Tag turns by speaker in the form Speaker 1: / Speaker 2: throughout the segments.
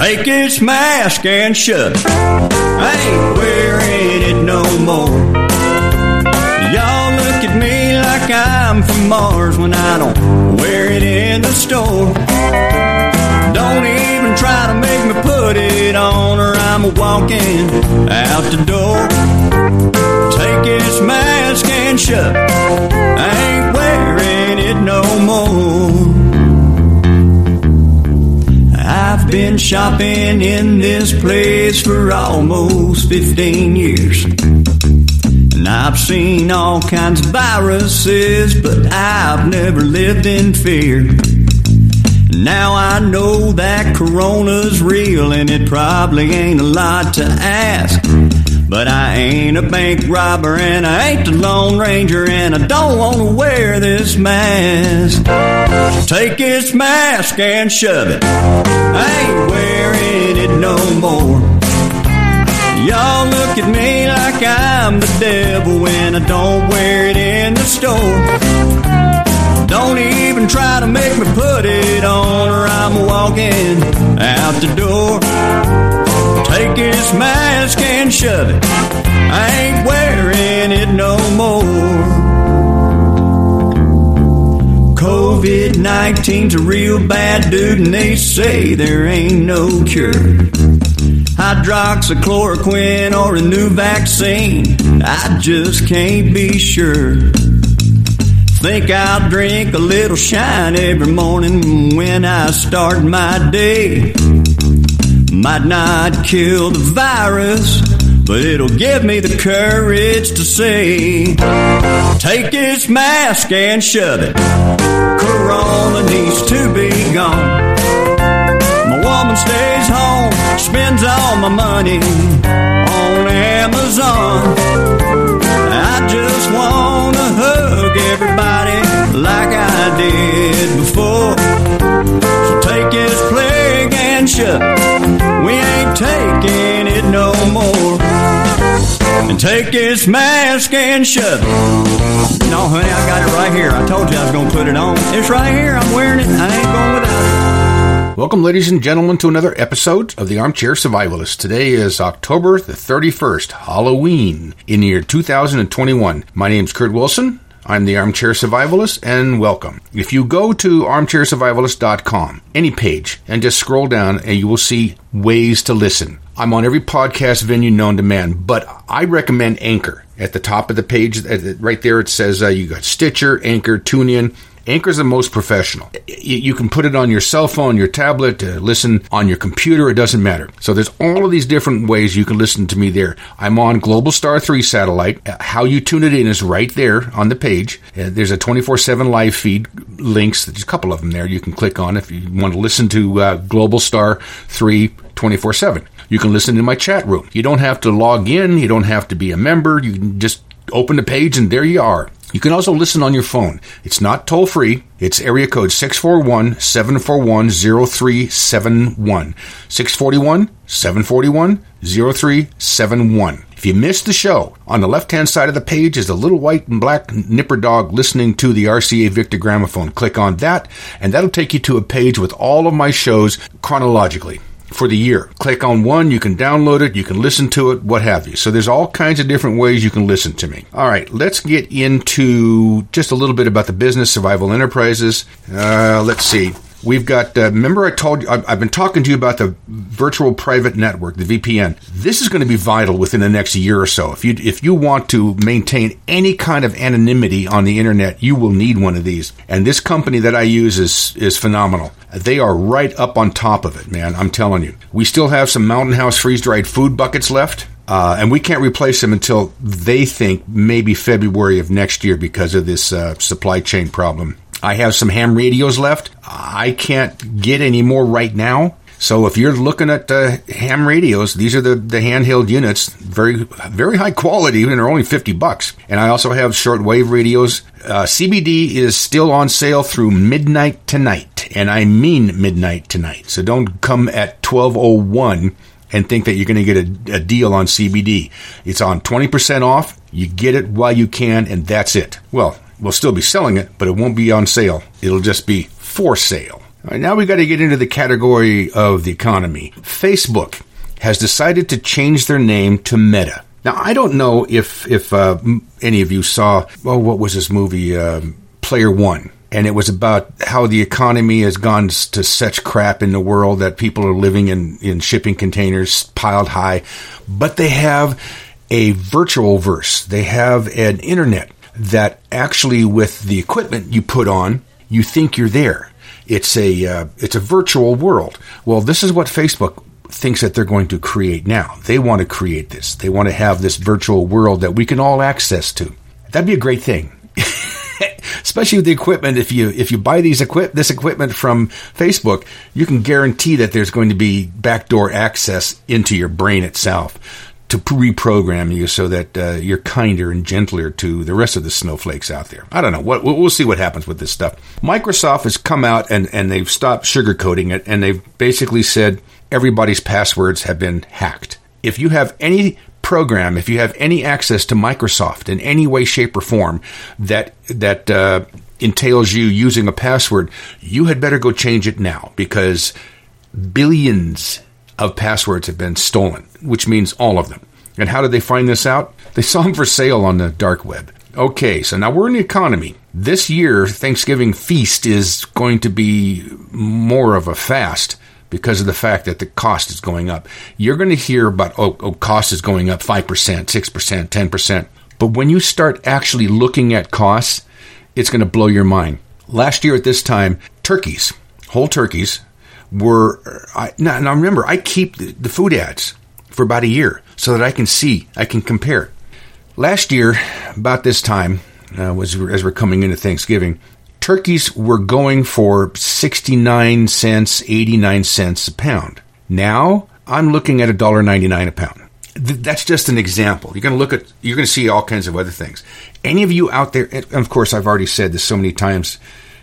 Speaker 1: Take its mask and it. I ain't wearing it no more. Y'all look at me like I'm from Mars when I don't wear it in the store. Don't even try to make me put it on or I'm walking out the door. Take its mask and shove been shopping in this place for almost 15 years. And I've seen all kinds of viruses, but I've never lived in fear. Now I know that corona's real and it probably ain't a lot to ask. But I ain't a bank robber and I ain't the Lone Ranger and I don't want to wear this mask. Take this mask and shove it. I ain't wearing it no more. Y'all look at me like I'm the devil when I don't wear it in the store. Don't even try to make me put it on or I'm walking out the door. Take his mask and shove it. I ain't wearing it no more. COVID 19's a real bad dude, and they say there ain't no cure. Hydroxychloroquine or a new vaccine, I just can't be sure. Think I'll drink a little shine every morning when I start my day. Might not kill the virus, but it'll give me the courage to say, take this mask and shove it. Corona needs to be gone. My woman stays home, spends all my money on Amazon. I just wanna hug everybody like I did before. So take this plague and shove it. Taking it no more. And take this mask and shove it. No, honey, I got it right here. I told you I was gonna put it on. It's right here. I'm wearing it. I ain't going without it.
Speaker 2: Welcome, ladies and gentlemen, to another episode of the Armchair Survivalist. Today is October the 31st, Halloween, in the year 2021. My name's Kurt Wilson. I'm the Armchair Survivalist, and welcome. If you go to armchairsurvivalist.com, any page, and just scroll down, and you will see ways to listen. I'm on every podcast venue known to man, but I recommend Anchor. At the top of the page, right there, it says uh, you got Stitcher, Anchor, TuneIn. Anchor's the most professional. You can put it on your cell phone, your tablet, uh, listen on your computer, it doesn't matter. So there's all of these different ways you can listen to me there. I'm on Global Star 3 satellite. Uh, How you tune it in is right there on the page. Uh, there's a 24-7 live feed links. There's a couple of them there you can click on if you want to listen to Global Star 3 24-7. You can listen in my chat room. You don't have to log in. You don't have to be a member. You can just open the page and there you are. You can also listen on your phone. It's not toll free. It's area code 641 741 0371. 641 741 0371. If you missed the show, on the left hand side of the page is a little white and black nipper dog listening to the RCA Victor gramophone. Click on that, and that'll take you to a page with all of my shows chronologically for the year. Click on one, you can download it, you can listen to it, what have you. So there's all kinds of different ways you can listen to me. All right, let's get into just a little bit about the business survival enterprises. Uh, let's see. We've got, uh, remember I told you, I've, I've been talking to you about the virtual private network, the VPN. This is going to be vital within the next year or so. If you, if you want to maintain any kind of anonymity on the internet, you will need one of these. And this company that I use is, is phenomenal. They are right up on top of it, man. I'm telling you. We still have some Mountain House freeze dried food buckets left. Uh, and we can't replace them until they think maybe February of next year because of this uh, supply chain problem. I have some ham radios left. I can't get any more right now. So if you're looking at uh, ham radios, these are the, the handheld units, very very high quality, and they're only fifty bucks. And I also have shortwave radios. Uh, CBD is still on sale through midnight tonight, and I mean midnight tonight. So don't come at twelve oh one and think that you're going to get a, a deal on CBD. It's on twenty percent off. You get it while you can, and that's it. Well, we'll still be selling it, but it won't be on sale. It'll just be for sale. Now we got to get into the category of the economy. Facebook has decided to change their name to Meta. Now, I don't know if if uh, any of you saw, oh, what was this movie, uh, Player One? And it was about how the economy has gone to such crap in the world that people are living in, in shipping containers piled high. But they have a virtual verse. They have an internet that actually, with the equipment you put on, you think you're there. It's a uh, it's a virtual world. Well, this is what Facebook thinks that they're going to create now. They want to create this. They want to have this virtual world that we can all access to. That'd be a great thing. Especially with the equipment, if you if you buy these equip this equipment from Facebook, you can guarantee that there's going to be backdoor access into your brain itself to reprogram you so that uh, you're kinder and gentler to the rest of the snowflakes out there. I don't know. What, we'll see what happens with this stuff. Microsoft has come out and, and they've stopped sugarcoating it, and they've basically said everybody's passwords have been hacked. If you have any program, if you have any access to Microsoft in any way, shape, or form that that uh, entails you using a password, you had better go change it now because billions of passwords have been stolen, which means all of them. And how did they find this out? They saw them for sale on the dark web. Okay, so now we're in the economy. This year, Thanksgiving feast is going to be more of a fast because of the fact that the cost is going up. You're going to hear about, oh, oh cost is going up 5%, 6%, 10%. But when you start actually looking at costs, it's going to blow your mind. Last year at this time, turkeys, whole turkeys, were. I, now, remember, I keep the, the food ads for about a year so that I can see, I can compare. Last year, about this time, uh, was as we're coming into Thanksgiving, turkeys were going for 69 cents, 89 cents a pound. Now I'm looking at $1.99 a pound. Th- that's just an example. You're going to look at, you're going to see all kinds of other things. Any of you out there, of course, I've already said this so many times,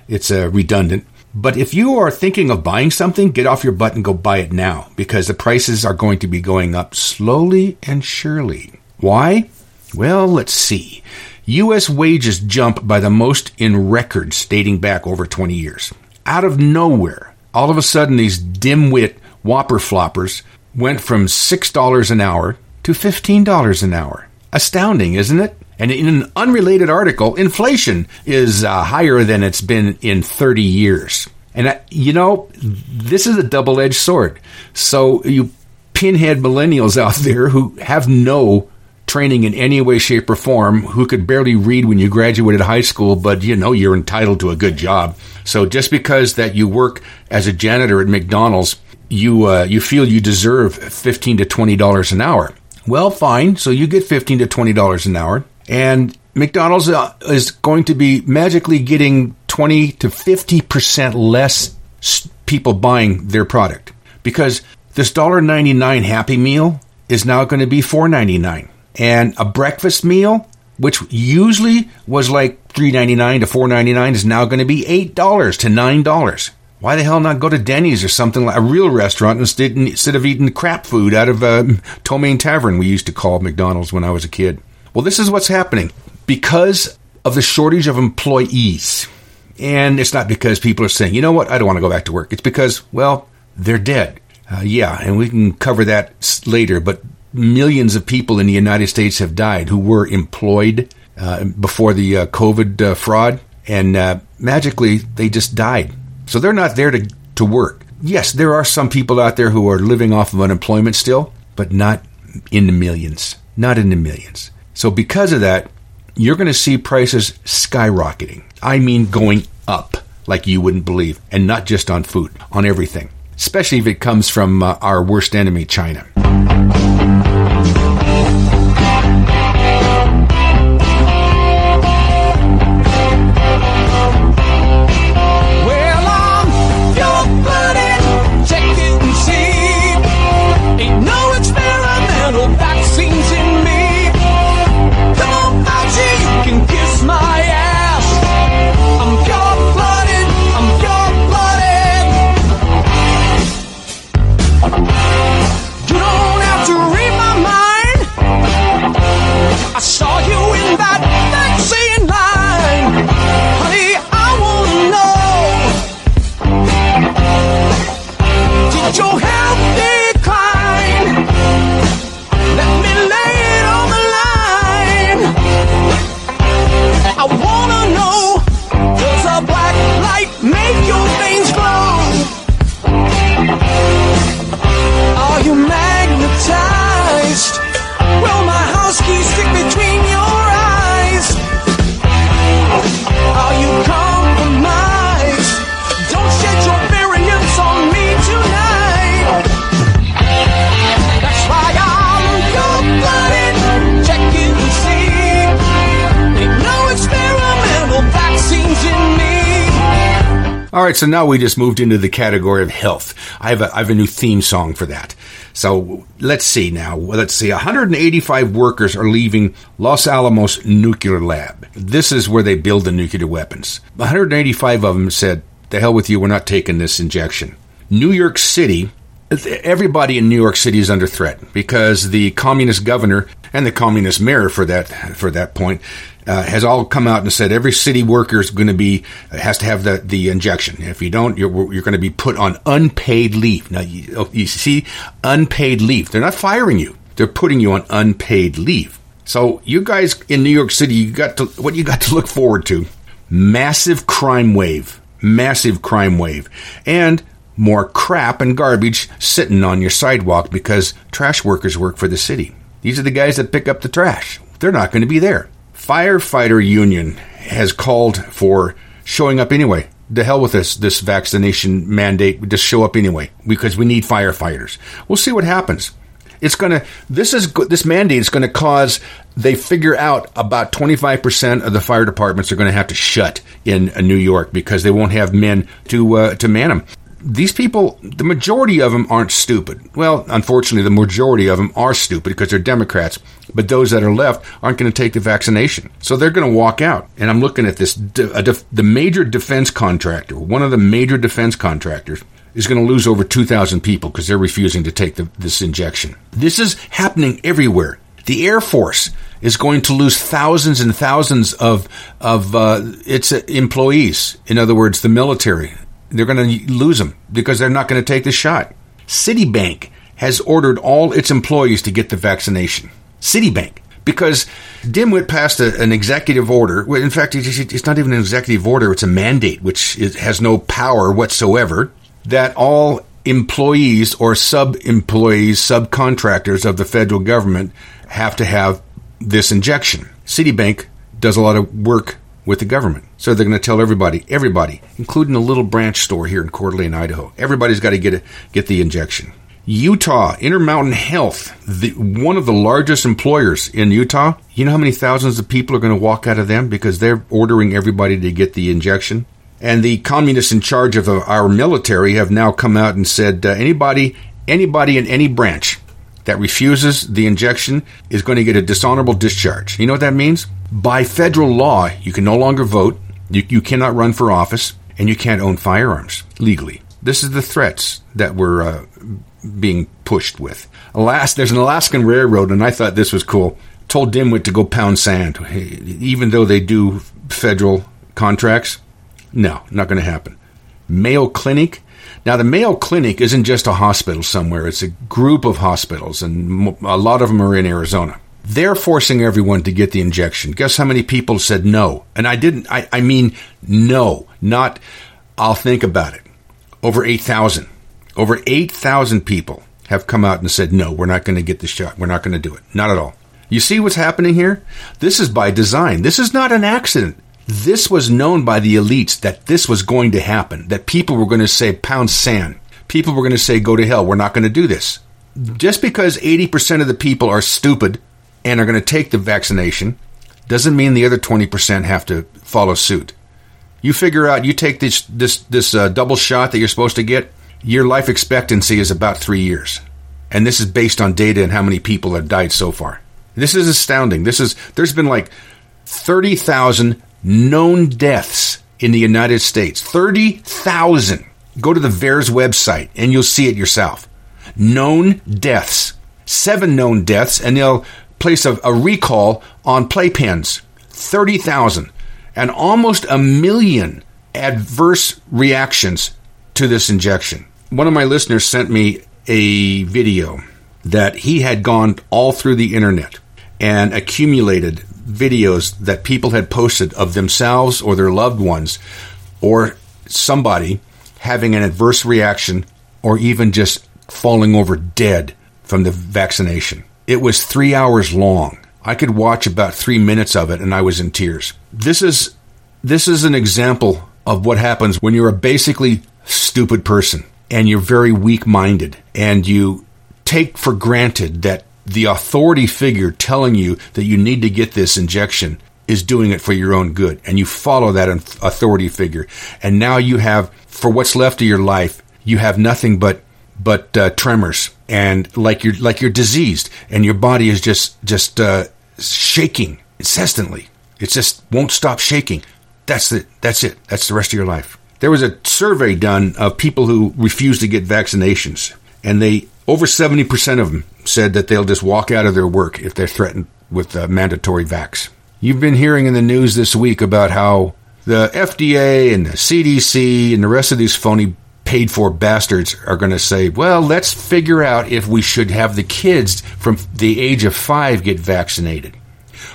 Speaker 2: it's uh, redundant. But if you are thinking of buying something, get off your butt and go buy it now because the prices are going to be going up slowly and surely. Why? Well, let's see. U.S. wages jump by the most in records dating back over 20 years. Out of nowhere, all of a sudden, these dimwit whopper floppers went from $6 an hour to $15 an hour. Astounding, isn't it? And in an unrelated article, inflation is uh, higher than it's been in 30 years. And, you know, this is a double edged sword. So, you pinhead millennials out there who have no training in any way, shape, or form, who could barely read when you graduated high school, but you know you're entitled to a good job. So just because that you work as a janitor at McDonald's, you uh, you feel you deserve fifteen to twenty dollars an hour. Well, fine. So you get fifteen to twenty dollars an hour, and McDonald's uh, is going to be magically getting twenty to fifty percent less people buying their product because this dollar ninety nine Happy Meal is now going to be four ninety nine and a breakfast meal, which usually was like three ninety nine to four ninety nine, is now going to be eight dollars to nine dollars. Why the hell not go to Denny's or something like a real restaurant instead, instead of eating crap food out of a um, Ptomaine Tavern we used to call McDonald's when I was a kid? Well, this is what's happening because of the shortage of employees. And it's not because people are saying, you know what, I don't want to go back to work. It's because, well, they're dead. Uh, yeah, and we can cover that later, but millions of people in the United States have died who were employed uh, before the uh, COVID uh, fraud, and uh, magically they just died. So they're not there to, to work. Yes, there are some people out there who are living off of unemployment still, but not in the millions. Not in the millions. So because of that, you're going to see prices skyrocketing. I mean, going up like you wouldn't believe, and not just on food, on everything, especially if it comes from uh, our worst enemy, China. All right, so now we just moved into the category of health. I have a, I have a new theme song for that. So let's see now. Let's see. 185 workers are leaving Los Alamos nuclear lab. This is where they build the nuclear weapons. 185 of them said, "The hell with you. We're not taking this injection." New York City everybody in New York City is under threat because the communist governor and the communist mayor, for that for that point, uh, has all come out and said every city worker is going to be has to have the the injection. If you don't, you're you're going to be put on unpaid leave. Now you, oh, you see, unpaid leave. They're not firing you. They're putting you on unpaid leave. So you guys in New York City, you got to what you got to look forward to: massive crime wave, massive crime wave, and more crap and garbage sitting on your sidewalk because trash workers work for the city. These are the guys that pick up the trash. They're not going to be there. Firefighter Union has called for showing up anyway. The hell with this this vaccination mandate. Just show up anyway because we need firefighters. We'll see what happens. It's to this is this mandate is to cause they figure out about 25% of the fire departments are to have to shut in uh, New York because they won't have men to uh, to man them these people, the majority of them aren't stupid. Well, unfortunately, the majority of them are stupid because they're Democrats. But those that are left aren't going to take the vaccination, so they're going to walk out. And I'm looking at this: def, the major defense contractor, one of the major defense contractors, is going to lose over 2,000 people because they're refusing to take the, this injection. This is happening everywhere. The Air Force is going to lose thousands and thousands of of uh, its employees. In other words, the military, they're going to lose them because they're not going to take the shot. Citibank has ordered all its employees to get the vaccination. Citibank. Because Dimwit passed a, an executive order. In fact, it's not even an executive order, it's a mandate, which has no power whatsoever, that all employees or sub employees, subcontractors of the federal government have to have this injection. Citibank does a lot of work with the government. So they're going to tell everybody, everybody, including a little branch store here in Coeur d'Alene, Idaho, everybody's got to get a, get the injection. Utah Intermountain Health, the, one of the largest employers in Utah. You know how many thousands of people are going to walk out of them because they're ordering everybody to get the injection? And the communists in charge of our military have now come out and said uh, anybody, anybody in any branch that refuses the injection is going to get a dishonorable discharge. You know what that means? By federal law, you can no longer vote, you, you cannot run for office, and you can't own firearms legally. This is the threats that we're uh, being pushed with. Alas, there's an Alaskan railroad, and I thought this was cool. Told Dimwit to go pound sand, even though they do federal contracts. No, not going to happen. Mayo Clinic. Now, the Mayo Clinic isn't just a hospital somewhere; it's a group of hospitals, and a lot of them are in Arizona. They're forcing everyone to get the injection. Guess how many people said no? And I didn't, I, I mean no, not I'll think about it. Over 8,000. Over 8,000 people have come out and said, no, we're not going to get the shot. We're not going to do it. Not at all. You see what's happening here? This is by design. This is not an accident. This was known by the elites that this was going to happen, that people were going to say, pound sand. People were going to say, go to hell. We're not going to do this. Just because 80% of the people are stupid and are going to take the vaccination doesn't mean the other 20% have to follow suit. You figure out you take this this this uh, double shot that you're supposed to get, your life expectancy is about 3 years. And this is based on data and how many people have died so far. This is astounding. This is there's been like 30,000 known deaths in the United States. 30,000. Go to the VAERS website and you'll see it yourself. Known deaths. Seven known deaths, and they'll place a, a recall on playpens 30,000 and almost a million adverse reactions to this injection. One of my listeners sent me a video that he had gone all through the internet and accumulated videos that people had posted of themselves or their loved ones or somebody having an adverse reaction or even just falling over dead from the vaccination. It was three hours long. I could watch about three minutes of it and I was in tears. This is, this is an example of what happens when you're a basically stupid person and you're very weak minded and you take for granted that the authority figure telling you that you need to get this injection is doing it for your own good, and you follow that authority figure. And now you have, for what's left of your life, you have nothing but but uh, tremors and like you're like you're diseased, and your body is just just uh, shaking incessantly. It just won't stop shaking. That's it. That's it. That's the rest of your life. There was a survey done of people who refused to get vaccinations, and they over 70% of them said that they'll just walk out of their work if they're threatened with uh, mandatory vax. You've been hearing in the news this week about how the FDA and the CDC and the rest of these phony paid for bastards are going to say, well, let's figure out if we should have the kids from the age of five get vaccinated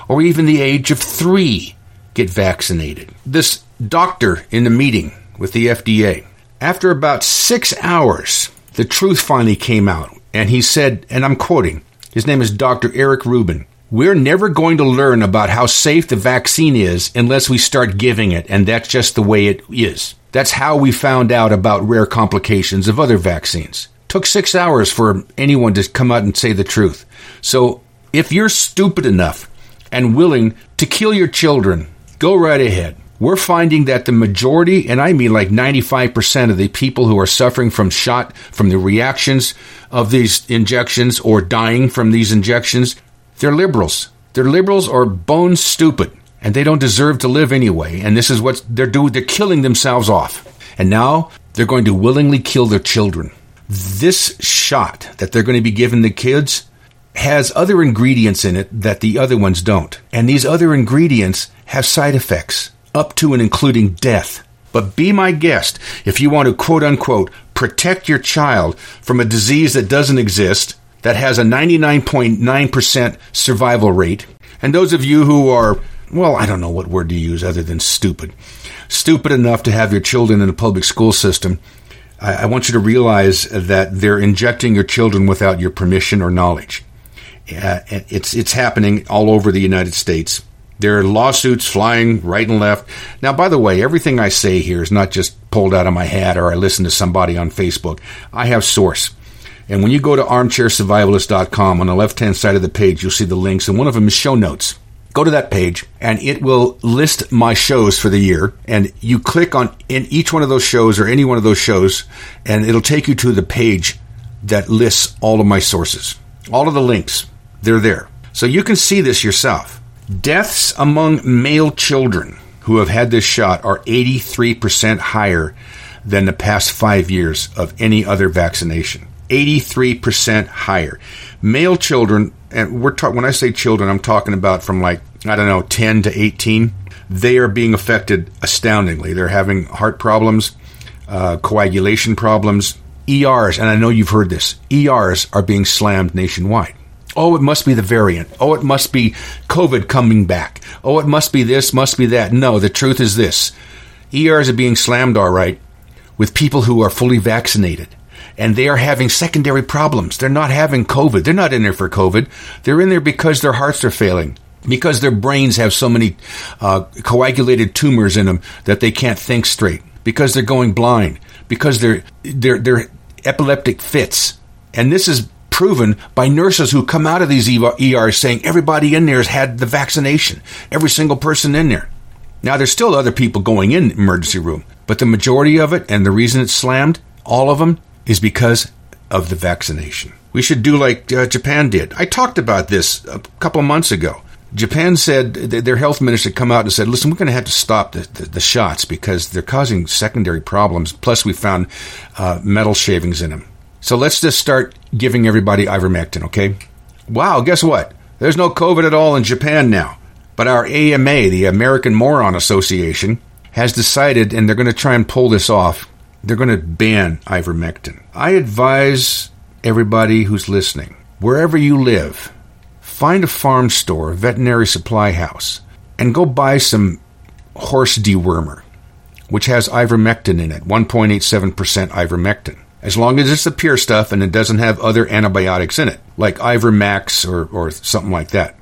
Speaker 2: or even the age of three get vaccinated. This doctor in the meeting with the FDA, after about six hours, the truth finally came out. And he said, and I'm quoting, his name is Dr. Eric Rubin. We're never going to learn about how safe the vaccine is unless we start giving it, and that's just the way it is. That's how we found out about rare complications of other vaccines. Took six hours for anyone to come out and say the truth. So if you're stupid enough and willing to kill your children, go right ahead we're finding that the majority, and I mean like 95% of the people who are suffering from shot, from the reactions of these injections or dying from these injections, they're liberals. They're liberals or bone stupid, and they don't deserve to live anyway. And this is what they're doing. They're killing themselves off. And now they're going to willingly kill their children. This shot that they're going to be giving the kids has other ingredients in it that the other ones don't. And these other ingredients have side effects up to and including death. But be my guest if you want to quote unquote protect your child from a disease that doesn't exist, that has a 99.9% survival rate. And those of you who are, well, I don't know what word to use other than stupid, stupid enough to have your children in a public school system, I, I want you to realize that they're injecting your children without your permission or knowledge. Uh, it's, it's happening all over the United States. There are lawsuits flying right and left. Now, by the way, everything I say here is not just pulled out of my hat or I listen to somebody on Facebook. I have source. And when you go to armchairsurvivalist.com on the left hand side of the page, you'll see the links, and one of them is show notes. Go to that page and it will list my shows for the year. And you click on in each one of those shows or any one of those shows, and it'll take you to the page that lists all of my sources. All of the links, they're there. So you can see this yourself. Deaths among male children who have had this shot are 83% higher than the past five years of any other vaccination. 83% higher. Male children, and we're when I say children, I'm talking about from like, I don't know, 10 to 18. They are being affected astoundingly. They're having heart problems, uh, coagulation problems, ERs, and I know you've heard this, ERs are being slammed nationwide. Oh, it must be the variant. Oh, it must be COVID coming back. Oh, it must be this, must be that. No, the truth is this. ERs are being slammed all right with people who are fully vaccinated. And they are having secondary problems. They're not having COVID. They're not in there for COVID. They're in there because their hearts are failing, because their brains have so many uh, coagulated tumors in them that they can't think straight, because they're going blind, because they're, they're, they're epileptic fits. And this is proven by nurses who come out of these ERs saying everybody in there has had the vaccination, every single person in there. Now, there's still other people going in emergency room, but the majority of it, and the reason it's slammed, all of them, is because of the vaccination. We should do like uh, Japan did. I talked about this a couple months ago. Japan said their health minister come out and said, "Listen, we're going to have to stop the, the, the shots because they're causing secondary problems. Plus, we found uh, metal shavings in them." So let's just start giving everybody ivermectin, okay? Wow, guess what? There's no COVID at all in Japan now. But our AMA, the American Moron Association, has decided, and they're going to try and pull this off, they're going to ban ivermectin. I advise everybody who's listening, wherever you live, find a farm store, veterinary supply house, and go buy some horse dewormer, which has ivermectin in it, 1.87% ivermectin as long as it's the pure stuff and it doesn't have other antibiotics in it, like Ivermax or, or something like that.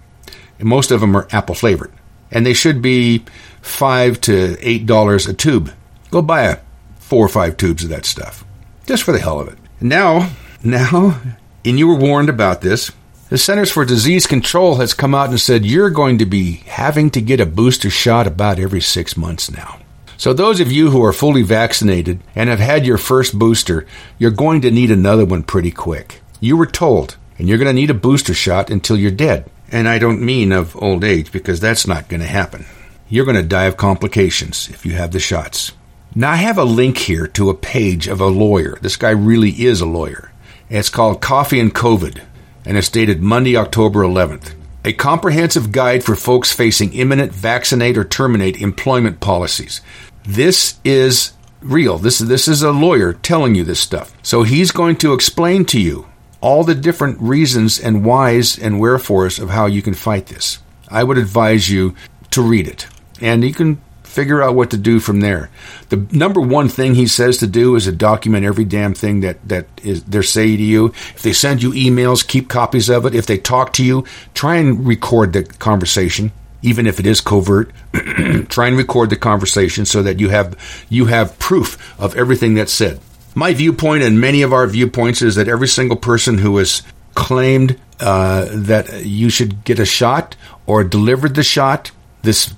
Speaker 2: And most of them are apple flavored. And they should be five to eight dollars a tube. Go buy a four or five tubes of that stuff. Just for the hell of it. Now, now, and you were warned about this, The Centers for Disease Control has come out and said you're going to be having to get a booster shot about every six months now. So, those of you who are fully vaccinated and have had your first booster, you're going to need another one pretty quick. You were told, and you're going to need a booster shot until you're dead. And I don't mean of old age because that's not going to happen. You're going to die of complications if you have the shots. Now, I have a link here to a page of a lawyer. This guy really is a lawyer. It's called Coffee and COVID, and it's dated Monday, October 11th. A comprehensive guide for folks facing imminent vaccinate or terminate employment policies. This is real. This, this is a lawyer telling you this stuff. So he's going to explain to you all the different reasons and whys and wherefores of how you can fight this. I would advise you to read it. And you can figure out what to do from there. The number one thing he says to do is to document every damn thing that, that is they're saying to you. If they send you emails, keep copies of it. If they talk to you, try and record the conversation even if it is covert, try and record the conversation so that you have you have proof of everything that's said. My viewpoint and many of our viewpoints is that every single person who has claimed uh, that you should get a shot or delivered the shot, this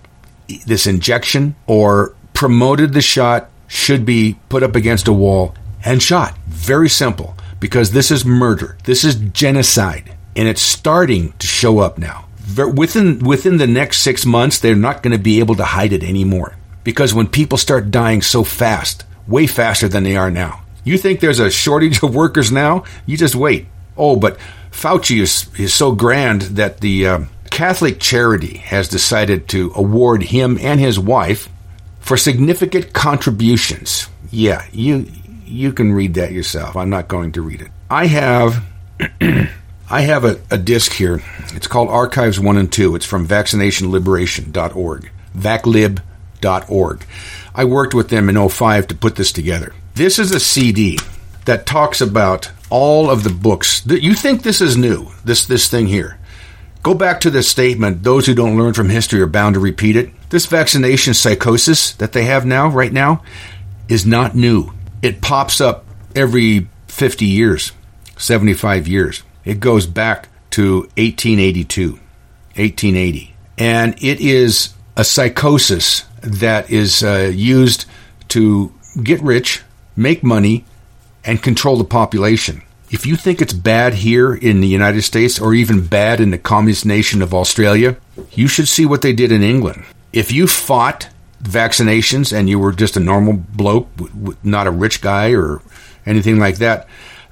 Speaker 2: this injection, or promoted the shot should be put up against a wall and shot. Very simple, because this is murder. This is genocide, and it's starting to show up now within within the next six months, they're not going to be able to hide it anymore. Because when people start dying so fast, way faster than they are now, you think there's a shortage of workers now? You just wait. Oh, but Fauci is, is so grand that the uh, Catholic Charity has decided to award him and his wife for significant contributions. Yeah, you you can read that yourself. I'm not going to read it. I have I have a, a disc here. It's called Archives 1 and 2. It's from vaccinationliberation.org. vaclib.org. I worked with them in 05 to put this together. This is a CD that talks about all of the books. You think this is new, this, this thing here. Go back to the statement those who don't learn from history are bound to repeat it. This vaccination psychosis that they have now, right now, is not new. It pops up every 50 years, 75 years. It goes back to 1882, 1880. And it is a psychosis that is uh, used to get rich, make money, and control the population. If you think it's bad here in the United States or even bad in the communist nation of Australia, you should see what they did in England. If you fought vaccinations and you were just a normal bloke, not a rich guy or anything like that,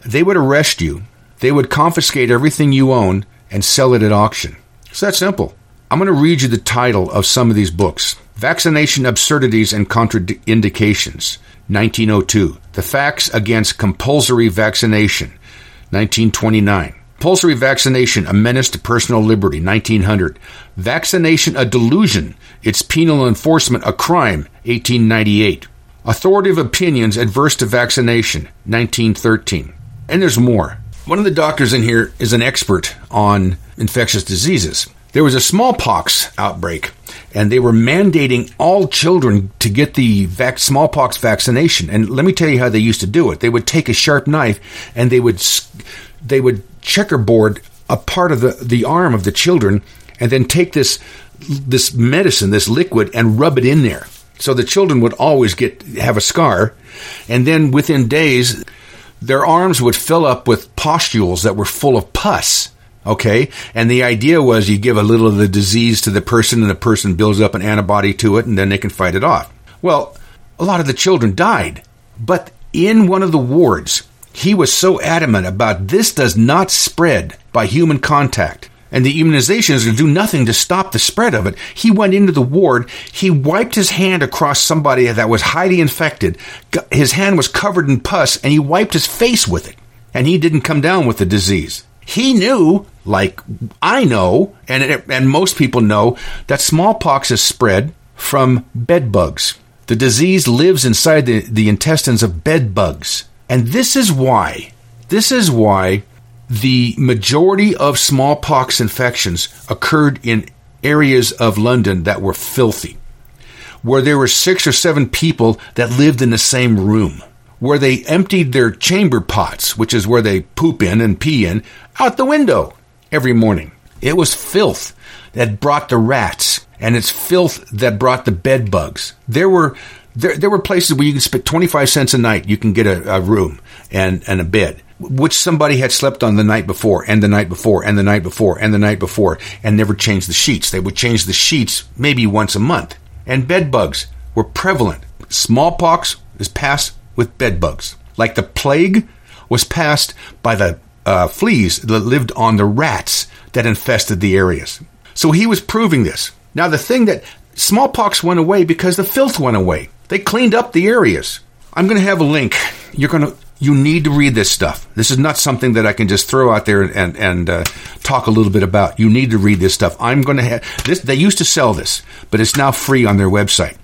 Speaker 2: they would arrest you they would confiscate everything you own and sell it at auction. It's that simple. I'm going to read you the title of some of these books Vaccination Absurdities and Contraindications, 1902. The Facts Against Compulsory Vaccination, 1929. Compulsory Vaccination, A Menace to Personal Liberty, 1900. Vaccination a Delusion, Its Penal Enforcement a Crime, 1898. Authoritative Opinions Adverse to Vaccination, 1913. And there's more. One of the doctors in here is an expert on infectious diseases. There was a smallpox outbreak, and they were mandating all children to get the vac- smallpox vaccination. And let me tell you how they used to do it. They would take a sharp knife and they would they would checkerboard a part of the, the arm of the children, and then take this this medicine, this liquid, and rub it in there. So the children would always get have a scar, and then within days their arms would fill up with pustules that were full of pus. Okay. And the idea was you give a little of the disease to the person and the person builds up an antibody to it and then they can fight it off. Well, a lot of the children died. But in one of the wards, he was so adamant about this does not spread by human contact and the immunization is going to do nothing to stop the spread of it. He went into the ward. He wiped his hand across somebody that was highly infected. His hand was covered in pus, and he wiped his face with it. And he didn't come down with the disease. He knew, like I know, and, and most people know, that smallpox is spread from bed bugs. The disease lives inside the, the intestines of bed bugs. And this is why, this is why the majority of smallpox infections occurred in areas of London that were filthy, where there were six or seven people that lived in the same room, where they emptied their chamber pots, which is where they poop in and pee in, out the window. every morning. It was filth that brought the rats, and it's filth that brought the bed bugs. There were there, there were places where you can spend 25 cents a night, you can get a, a room and, and a bed, which somebody had slept on the night before, and the night before, and the night before, and the night before, and never changed the sheets. They would change the sheets maybe once a month. And bed bugs were prevalent. Smallpox is passed with bed bugs. Like the plague was passed by the uh, fleas that lived on the rats that infested the areas. So he was proving this. Now, the thing that smallpox went away because the filth went away. They cleaned up the areas. I'm going to have a link. You're going to you need to read this stuff. This is not something that I can just throw out there and and uh, talk a little bit about. You need to read this stuff. I'm going to have this. They used to sell this, but it's now free on their website.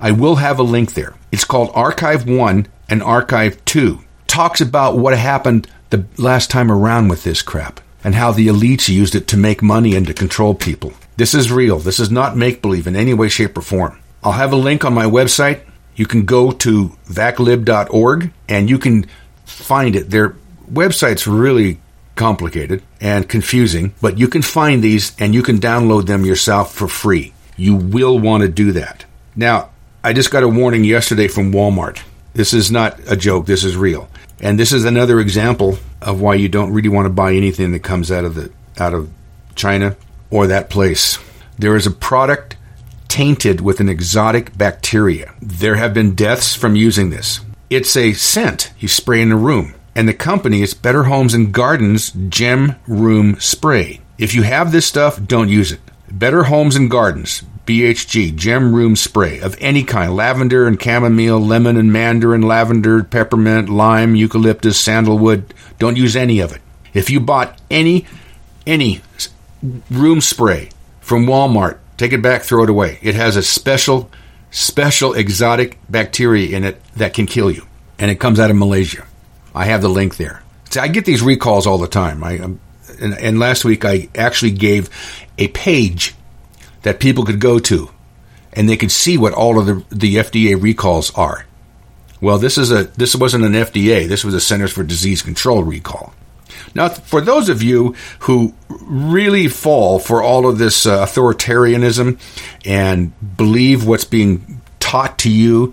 Speaker 2: I will have a link there. It's called Archive One and Archive Two. Talks about what happened the last time around with this crap and how the elites used it to make money and to control people. This is real. This is not make believe in any way, shape, or form. I'll have a link on my website. You can go to vaclib.org and you can find it. Their website's really complicated and confusing, but you can find these and you can download them yourself for free. You will want to do that. Now, I just got a warning yesterday from Walmart. This is not a joke, this is real. And this is another example of why you don't really want to buy anything that comes out of the out of China or that place. There is a product tainted with an exotic bacteria. There have been deaths from using this. It's a scent you spray in the room, and the company is Better Homes and Gardens Gem Room Spray. If you have this stuff, don't use it. Better Homes and Gardens, BHG, Gem Room Spray of any kind lavender and chamomile, lemon and mandarin, lavender, peppermint, lime, eucalyptus, sandalwood. Don't use any of it. If you bought any, any room spray from Walmart, take it back, throw it away. It has a special special exotic bacteria in it that can kill you, and it comes out of Malaysia. I have the link there. See, I get these recalls all the time. I um, and, and last week I actually gave a page that people could go to, and they could see what all of the the FDA recalls are. Well, this is a this wasn't an FDA. This was a Centers for Disease Control recall. Now, for those of you who really fall for all of this uh, authoritarianism and believe what's being taught to you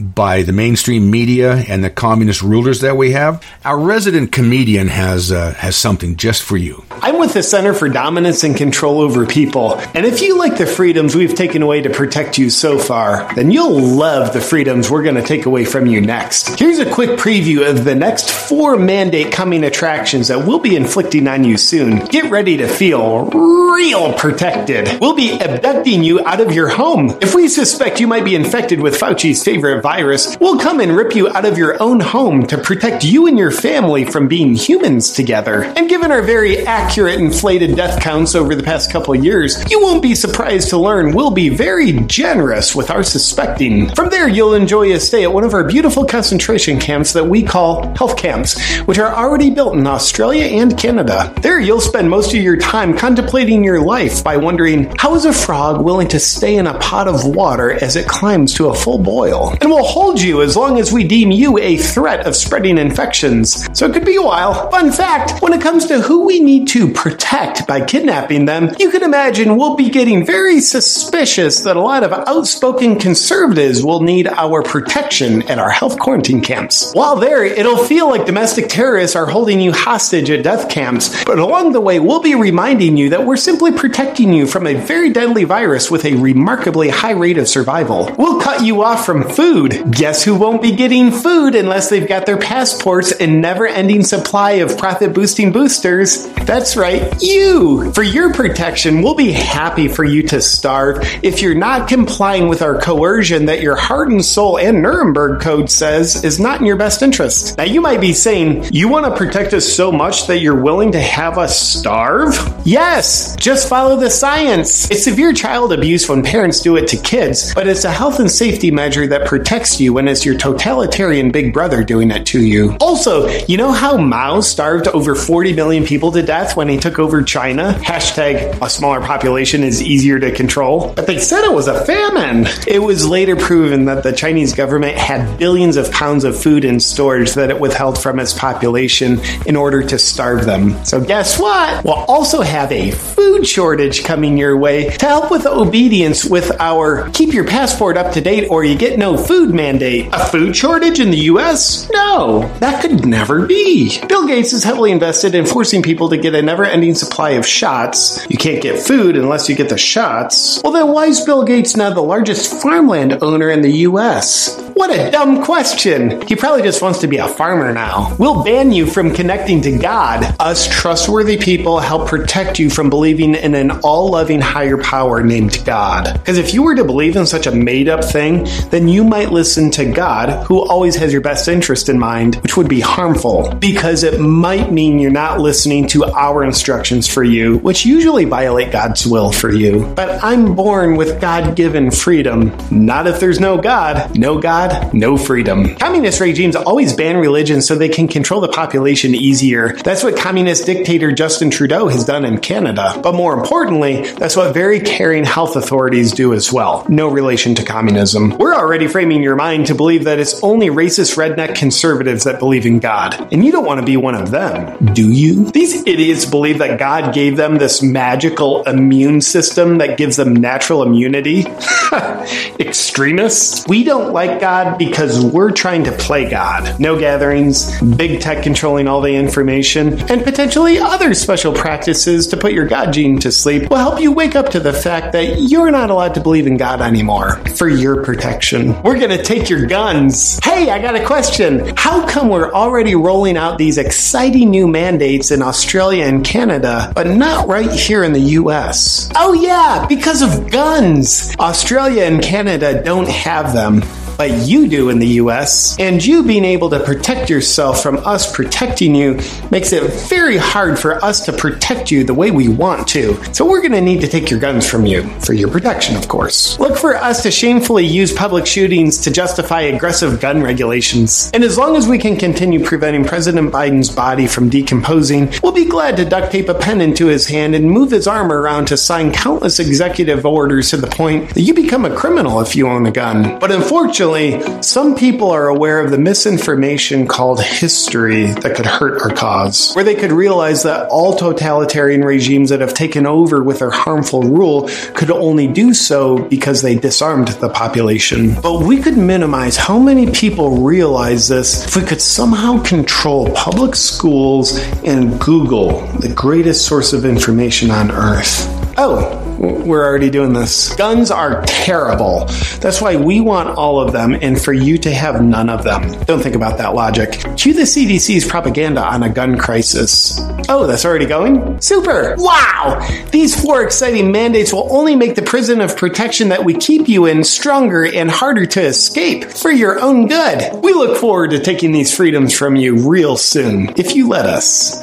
Speaker 2: by the mainstream media and the communist rulers that we have, our resident comedian has uh, has something just for you.
Speaker 3: I'm with the Center for Dominance and Control Over People, and if you like the freedoms we've taken away to protect you so far, then you'll love the freedoms we're going to take away from you next. Here's a quick preview of the next four mandate coming attractions that we'll be inflicting on you soon. Get ready to feel real protected. We'll be abducting you out of your home. If we suspect you might be infected with Fauci's favorite virus will come and rip you out of your own home to protect you and your family from being humans together. And given our very accurate inflated death counts over the past couple years, you won't be surprised to learn we'll be very generous with our suspecting. From there, you'll enjoy a stay at one of our beautiful concentration camps that we call health camps, which are already built in Australia and Canada. There, you'll spend most of your time contemplating your life by wondering how is a frog willing to stay in a pot of water as it climbs to a full boil? And we'll will hold you as long as we deem you a threat of spreading infections. So it could be a while. Fun fact when it comes to who we need to protect by kidnapping them, you can imagine we'll be getting very suspicious that a lot of outspoken conservatives will need our protection at our health quarantine camps. While there, it'll feel like domestic terrorists are holding you hostage at death camps, but along the way, we'll be reminding you that we're simply protecting you from a very deadly virus with a remarkably high rate of survival. We'll cut you off from food food. Guess who won't be getting food unless they've got their passports and never ending supply of profit boosting boosters? That's right, you! For your protection, we'll be happy for you to starve if you're not complying with our coercion that your heart and soul and Nuremberg Code says is not in your best interest. Now, you might be saying, you want to protect us so much that you're willing to have us starve? Yes! Just follow the science. It's severe child abuse when parents do it to kids, but it's a health and safety measure that protects protects you when it's your totalitarian big brother doing it to you. Also, you know how Mao starved over 40 million people to death when he took over China? Hashtag a smaller population is easier to control. But they said it was a famine. It was later proven that the Chinese government had billions of pounds of food in storage that it withheld from its population in order to starve them. So guess what? We'll also have a food shortage coming your way to help with obedience with our keep your passport up to date or you get no food mandate. A food shortage in the US? No, that could never be. Bill Gates is heavily invested in forcing people to get a never ending supply of shots. You can't get food unless you get the shots. Well, then why is Bill Gates now the largest farmland owner in the US? What a dumb question. He probably just wants to be a farmer now. We'll ban you from connecting to God. Us trustworthy people help protect you from believing in an all loving higher power named God. Because if you were to believe in such a made up thing, then you might listen to God, who always has your best interest in mind, which would be harmful because it might mean you're not listening to our instructions for you, which usually violate God's will for you. But I'm born with God given freedom. Not if there's no God. No God, no freedom. Communist regimes always ban religion so they can control the population easier. That's what communist dictator Justin Trudeau has done in Canada. But more importantly, that's what very caring health authorities do as well. No relation to communism. We're already framing your mind to believe that it's only racist redneck conservatives that believe in God. And you don't want to be one of them, do you? These idiots believe that God gave them this magical immune system that gives them natural immunity. Extremists. We don't like God because we're trying to play God. No gatherings, big tech controlling all the information, and potentially other special practices to put your God gene to sleep will help you wake up to the fact that you're not allowed to believe in God anymore for your protection. We're going to take your guns. Hey, I got a question. How come we're already rolling out these exciting new mandates in Australia and Canada, but not right here in the US? Oh, yeah, because of guns. Australia and Canada don't have them but you do in the US. And you being able to protect yourself from us protecting you makes it very hard for us to protect you the way we want to. So we're going to need to take your guns from you for your protection, of course. Look for us to shamefully use public shootings to justify aggressive gun regulations. And as long as we can continue preventing President Biden's body from decomposing, we'll be glad to duct tape a pen into his hand and move his arm around to sign countless executive orders to the point that you become a criminal if you own a gun. But unfortunately, Unfortunately, some people are aware of the misinformation called history that could hurt our cause, where they could realize that all totalitarian regimes that have taken over with their harmful rule could only do so because they disarmed the population. But we could minimize how many people realize this if we could somehow control public schools and Google, the greatest source of information on earth. Oh, we're already doing this. Guns are terrible. That's why we want all of them and for you to have none of them. Don't think about that logic. Cue the CDC's propaganda on a gun crisis. Oh, that's already going? Super! Wow! These four exciting mandates will only make the prison of protection that we keep you in stronger and harder to escape for your own good. We look forward to taking these freedoms from you real soon, if you let us.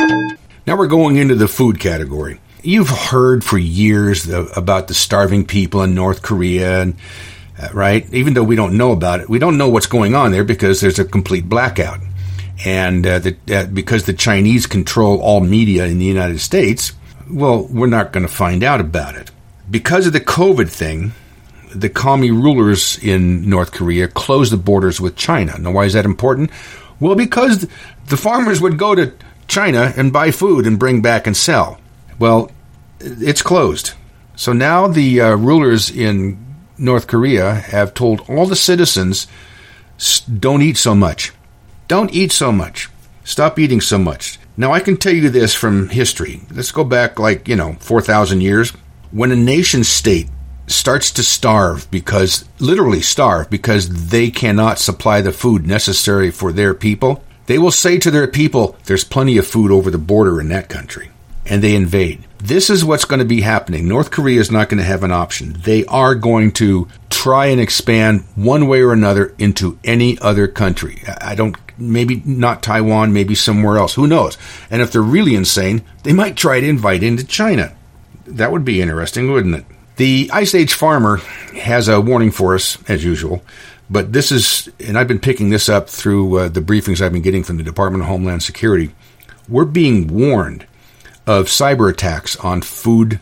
Speaker 2: Now we're going into the food category you've heard for years about the starving people in North Korea, and, uh, right? Even though we don't know about it, we don't know what's going on there because there's a complete blackout. And uh, the, uh, because the Chinese control all media in the United States, well, we're not going to find out about it. Because of the COVID thing, the commie rulers in North Korea closed the borders with China. Now, why is that important? Well, because the farmers would go to China and buy food and bring back and sell. Well, it's closed. So now the uh, rulers in North Korea have told all the citizens don't eat so much. Don't eat so much. Stop eating so much. Now, I can tell you this from history. Let's go back like, you know, 4,000 years. When a nation state starts to starve because, literally starve, because they cannot supply the food necessary for their people, they will say to their people, there's plenty of food over the border in that country and they invade. This is what's going to be happening. North Korea is not going to have an option. They are going to try and expand one way or another into any other country. I don't, maybe not Taiwan, maybe somewhere else. Who knows? And if they're really insane, they might try to invite into China. That would be interesting, wouldn't it? The Ice Age farmer has a warning for us, as usual. But this is, and I've been picking this up through uh, the briefings I've been getting from the Department of Homeland Security. We're being warned of cyber attacks on food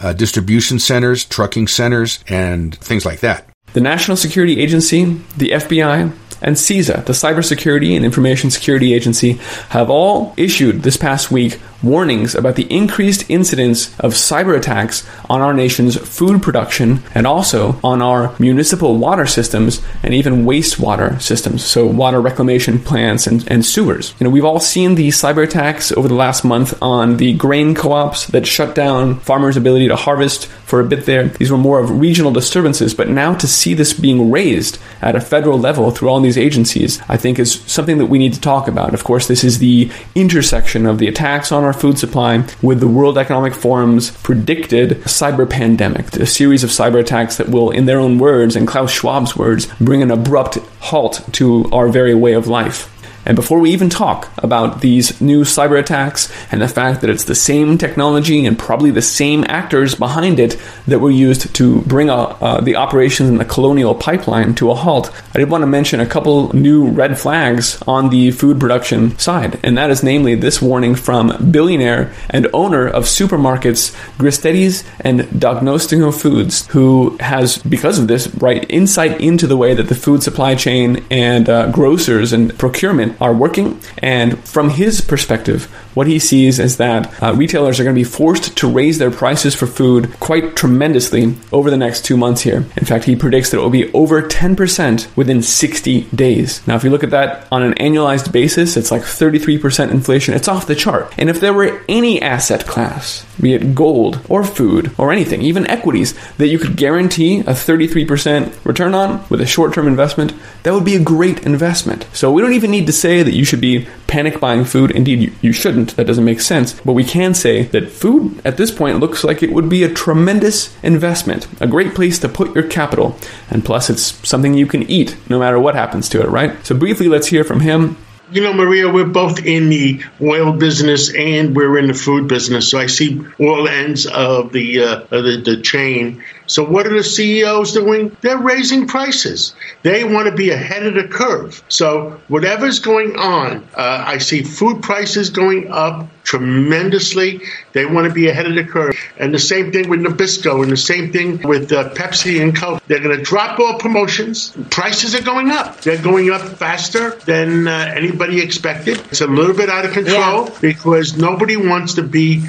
Speaker 2: uh, distribution centers, trucking centers, and things like that.
Speaker 4: The National Security Agency, the FBI, and CISA, the Cybersecurity and Information Security Agency, have all issued this past week warnings about the increased incidence of cyber attacks on our nation's food production and also on our municipal water systems and even wastewater systems, so water reclamation plants and, and sewers. You know, we've all seen the cyber attacks over the last month on the grain co-ops that shut down farmers' ability to harvest for a bit there. These were more of regional disturbances, but now to see this being raised at a federal level through all these agencies, I think is something that we need to talk about. Of course, this is the intersection of the attacks on our our food supply with the World Economic Forum's predicted cyber pandemic, a series of cyber attacks that will, in their own words and Klaus Schwab's words, bring an abrupt halt to our very way of life. And before we even talk about these new cyber attacks and the fact that it's the same technology and probably the same actors behind it that were used to bring a, uh, the operations in the colonial pipeline to a halt, I did want to mention a couple new red flags on the food production side. And that is namely this warning from billionaire and owner of supermarkets Gristedes and D'Agostino Foods, who has, because of this, right insight into the way that the food supply chain and uh, grocers and procurement are working. And from his perspective, what he sees is that uh, retailers are going to be forced to raise their prices for food quite tremendously over the next two months here. In fact, he predicts that it will be over 10% within 60 days. Now, if you look at that on an annualized basis, it's like 33% inflation. It's off the chart. And if there were any asset class, be it gold or food or anything, even equities, that you could guarantee a 33% return on with a short term investment, that would be a great investment. So we don't even need to say that you should be panic buying food. Indeed, you, you shouldn't. That doesn't make sense. But we can say that food at this point looks like it would be a tremendous investment, a great place to put your capital. And plus, it's something you can eat no matter what happens to it, right? So, briefly, let's hear from him
Speaker 5: you know, Maria, we're both in the oil business and we're in the food business. So I see all ends of the, uh, of the, the chain. So what are the CEOs doing? They're raising prices. They want to be ahead of the curve. So whatever's going on, uh, I see food prices going up tremendously. They want to be ahead of the curve. And the same thing with Nabisco and the same thing with uh, Pepsi and Coke. They're going to drop all promotions. Prices are going up. They're going up faster than uh, anybody expected. It's a little bit out of control yeah. because nobody wants to be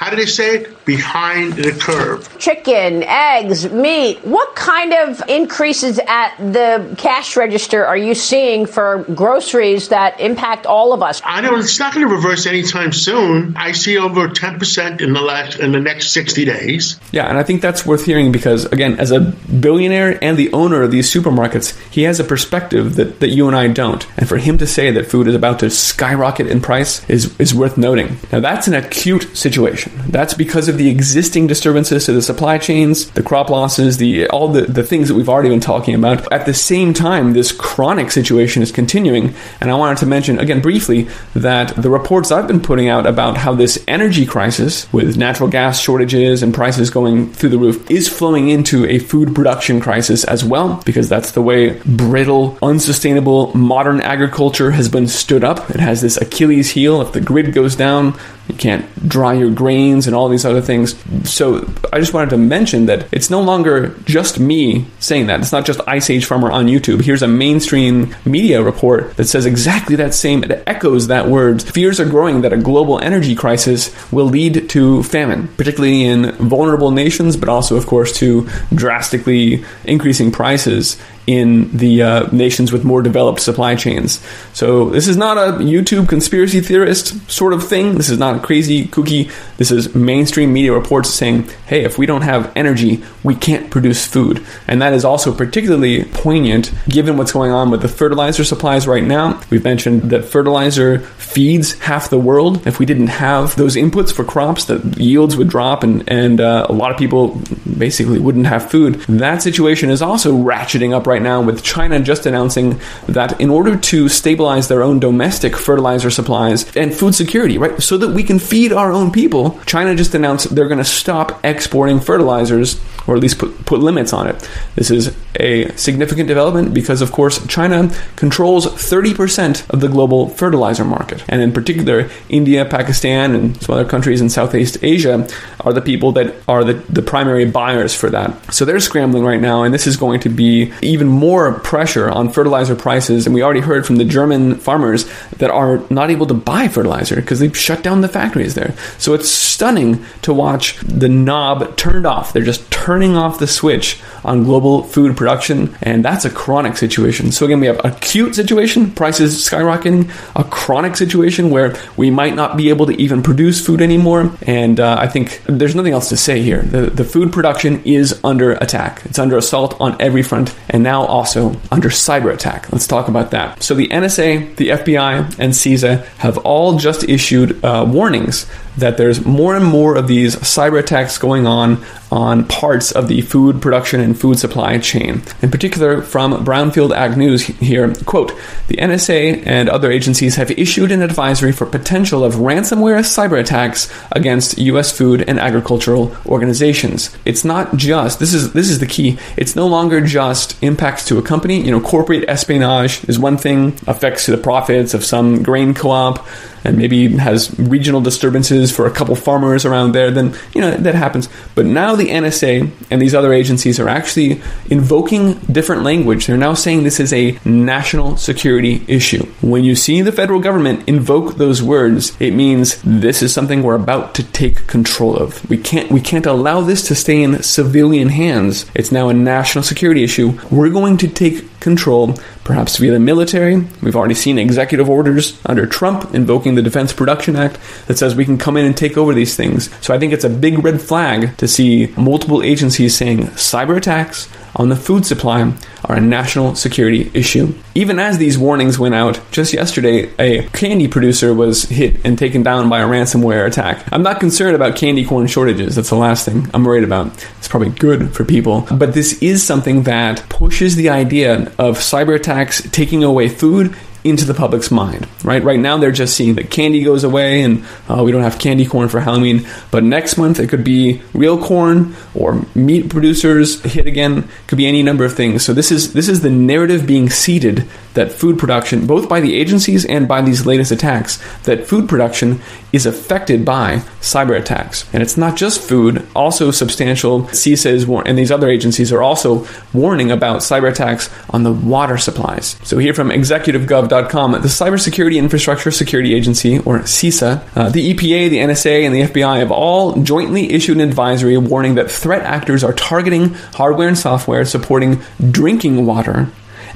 Speaker 5: how do they say it? Behind the curve.
Speaker 6: Chicken, eggs, meat. What kind of increases at the cash register are you seeing for groceries that impact all of us?
Speaker 5: I know it's not going to reverse anytime soon. I see over 10% in the last in the next 60 days.
Speaker 4: Yeah, and I think that's worth hearing because again, as a billionaire and the owner of these supermarkets, he has a perspective that, that you and I don't. And for him to say that food is about to skyrocket in price is, is worth noting. Now that's an acute situation. That's because of the existing disturbances to the supply chains, the crop losses, the all the, the things that we've already been talking about. At the same time, this chronic situation is continuing. And I wanted to mention again briefly that the reports I've been putting out about how this energy crisis with natural gas shortages and prices going through the roof is flowing into a food production crisis as well, because that's the way brittle, unsustainable modern agriculture has been stood up. It has this Achilles heel. If the grid goes down, you can't dry your grains and all these other things. So I just wanted to mention that it's no longer just me saying that. It's not just Ice Age Farmer on YouTube. Here's a mainstream media report that says exactly that same, it echoes that word. Fears are growing that a global energy crisis will lead to famine, particularly in vulnerable nations, but also, of course, to drastically increasing prices in the uh, nations with more developed supply chains. So this is not a YouTube conspiracy theorist sort of thing. This is not a crazy kooky. This is mainstream media reports saying, "Hey, if we don't have energy, we can't produce food." And that is also particularly poignant given what's going on with the fertilizer supplies right now. We've mentioned that fertilizer feeds half the world. If we didn't have those inputs for crops, that yields would drop, and and uh, a lot of people basically wouldn't have food. That situation is also ratcheting up right right now with China just announcing that in order to stabilize their own domestic fertilizer supplies and food security, right, so that we can feed our own people, China just announced they're going to stop exporting fertilizers or at least put, put limits on it. This is a significant development because, of course, China controls 30% of the global fertilizer market. And in particular, India, Pakistan, and some other countries in Southeast Asia are the people that are the, the primary buyers for that. So they're scrambling right now, and this is going to be even more pressure on fertilizer prices. And we already heard from the German farmers that are not able to buy fertilizer because they've shut down the factories there. So it's stunning to watch the knob turned off. They're just turning off the switch on global food production, and that's a chronic situation. So again, we have acute situation, prices skyrocketing, a chronic situation where we might not be able to even produce food anymore, and uh, I think there's nothing else to say here. The, the food production is under attack. It's under assault on every front, and now also under cyber attack. Let's talk about that. So the NSA, the FBI, and CISA have all just issued uh, warnings that there's more and more of these cyber attacks going on on parts of the food production and food supply chain. In particular, from Brownfield Ag News here, quote, the NSA and other agencies have issued an advisory for potential of ransomware cyber attacks against US food and agricultural organizations. It's not just this is this is the key. It's no longer just impacts to a company. You know, corporate espionage is one thing, affects to the profits of some grain co-op and maybe has regional disturbances for a couple farmers around there, then you know that happens. But now the NSA and these other agencies are actually invoking different language. They're now saying this is a national security issue. When you see the federal government invoke those words, it means this is something we're about to take control of. We can't we can't allow this to stay in civilian hands. It's now a national security issue. We're going to take control, perhaps via the military. We've already seen executive orders under Trump invoking the Defense Production Act that says we can come in and take over these things. So I think it's a big red flag to see multiple agencies saying cyber attacks on the food supply are a national security issue. Even as these warnings went out, just yesterday, a candy producer was hit and taken down by a ransomware attack. I'm not concerned about candy corn shortages. That's the last thing I'm worried about. It's probably good for people. But this is something that pushes the idea of cyber attacks taking away food into the public's mind, right? Right now, they're just seeing that candy goes away and uh, we don't have candy corn for Halloween. But next month, it could be real corn or meat producers hit again. Could be any number of things. So this is this is the narrative being seeded that food production, both by the agencies and by these latest attacks, that food production is affected by cyber attacks. And it's not just food, also substantial CISA war- and these other agencies are also warning about cyber attacks on the water supplies. So here from executivegov.com, the Cybersecurity Infrastructure Security Agency, or CISA, uh, the EPA, the NSA, and the FBI have all jointly issued an advisory warning that threat actors are targeting hardware and software supporting drinking water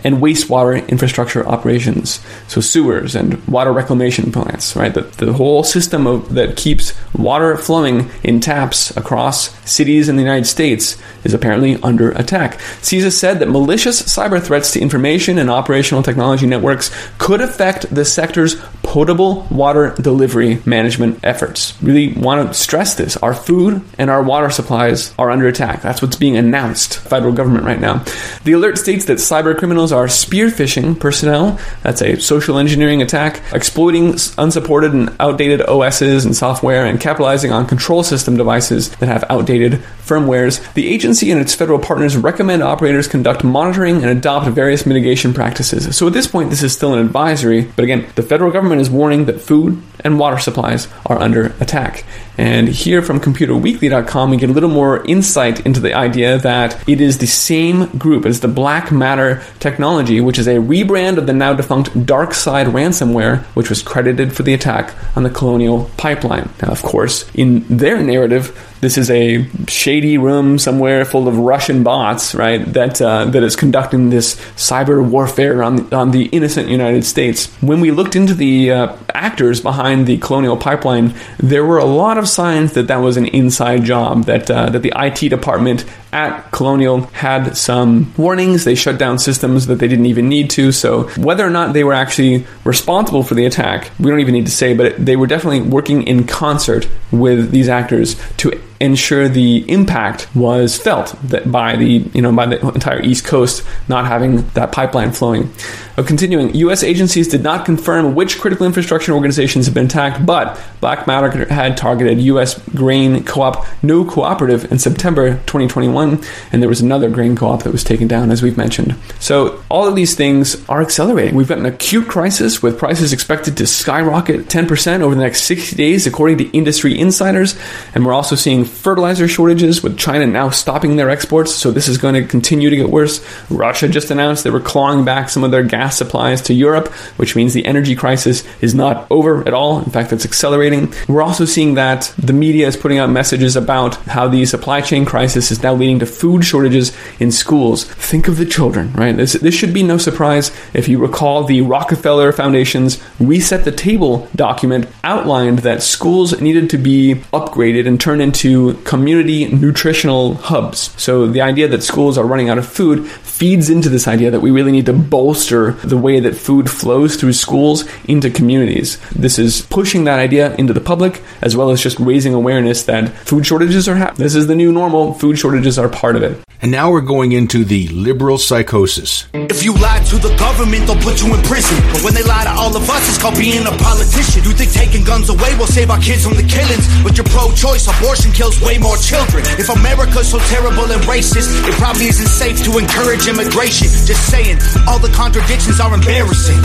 Speaker 4: and wastewater infrastructure operations. So sewers and water reclamation plants, right? The, the whole system of, that keeps water flowing in taps across cities in the United States is apparently under attack. CISA said that malicious cyber threats to information and operational technology networks could affect the sector's potable water delivery management efforts. Really want to stress this. Our food and our water supplies are under attack. That's what's being announced federal government right now. The alert states that cyber criminals are spear phishing personnel. That's a social engineering attack, exploiting unsupported and outdated OSs and software and capitalizing on control system devices that have outdated firmwares. The agency and its federal partners recommend operators conduct monitoring and adopt various mitigation practices. So at this point, this is still an advisory, but again, the federal government is warning that food and water supplies are under attack. And here from computerweekly.com, we get a little more insight into the idea that it is the same group as the Black Matter technology, which is a rebrand of the now defunct DarkSide ransomware, which was credited for the attack on the Colonial Pipeline. Now, of course, in their narrative, this is a shady room somewhere full of Russian bots, right? That uh, that is conducting this cyber warfare on on the innocent United States. When we looked into the uh, actors behind the Colonial Pipeline, there were a lot of signs that that was an inside job. That uh, that the IT department at Colonial had some warnings. They shut down systems that they didn't even need to. So whether or not they were actually responsible for the attack, we don't even need to say. But they were definitely working in concert with these actors to ensure the impact was felt by the you know by the entire East Coast not having that pipeline flowing. Uh, continuing, U.S. agencies did not confirm which critical infrastructure organizations have been attacked, but Black Matter had targeted U.S. grain co-op NEW Cooperative in September 2021, and there was another grain co-op that was taken down, as we've mentioned. So all of these things are accelerating. We've got an acute crisis with prices expected to skyrocket 10% over the next 60 days, according to industry insiders, and we're also seeing fertilizer shortages with China now stopping their exports. So this is going to continue to get worse. Russia just announced they were clawing back some of their gas supplies to Europe, which means the energy crisis is not over at all. In fact, it's accelerating. We're also seeing that the media is putting out messages about how the supply chain crisis is now leading to food shortages in schools. Think of the children, right? This, this should be no surprise if you recall the Rockefeller Foundation's Reset the Table document outlined that schools needed to be upgraded and turned into community nutritional hubs. So the idea that schools are running out of food feeds into this idea that we really need to bolster the way that food flows through schools into communities. This is pushing that idea into the public as well as just raising awareness that food shortages are happening. This is the new normal. Food shortages are part of it.
Speaker 2: And now we're going into the liberal psychosis.
Speaker 7: If you lie to the government, they'll put you in prison. But when they lie to all of us, it's called being a politician. You think taking guns away will save our kids from the killings? But you're pro-choice, abortion kills way more children. If America's so terrible and racist, it probably isn't safe to encourage immigration. Just saying, all the contradictions are embarrassing.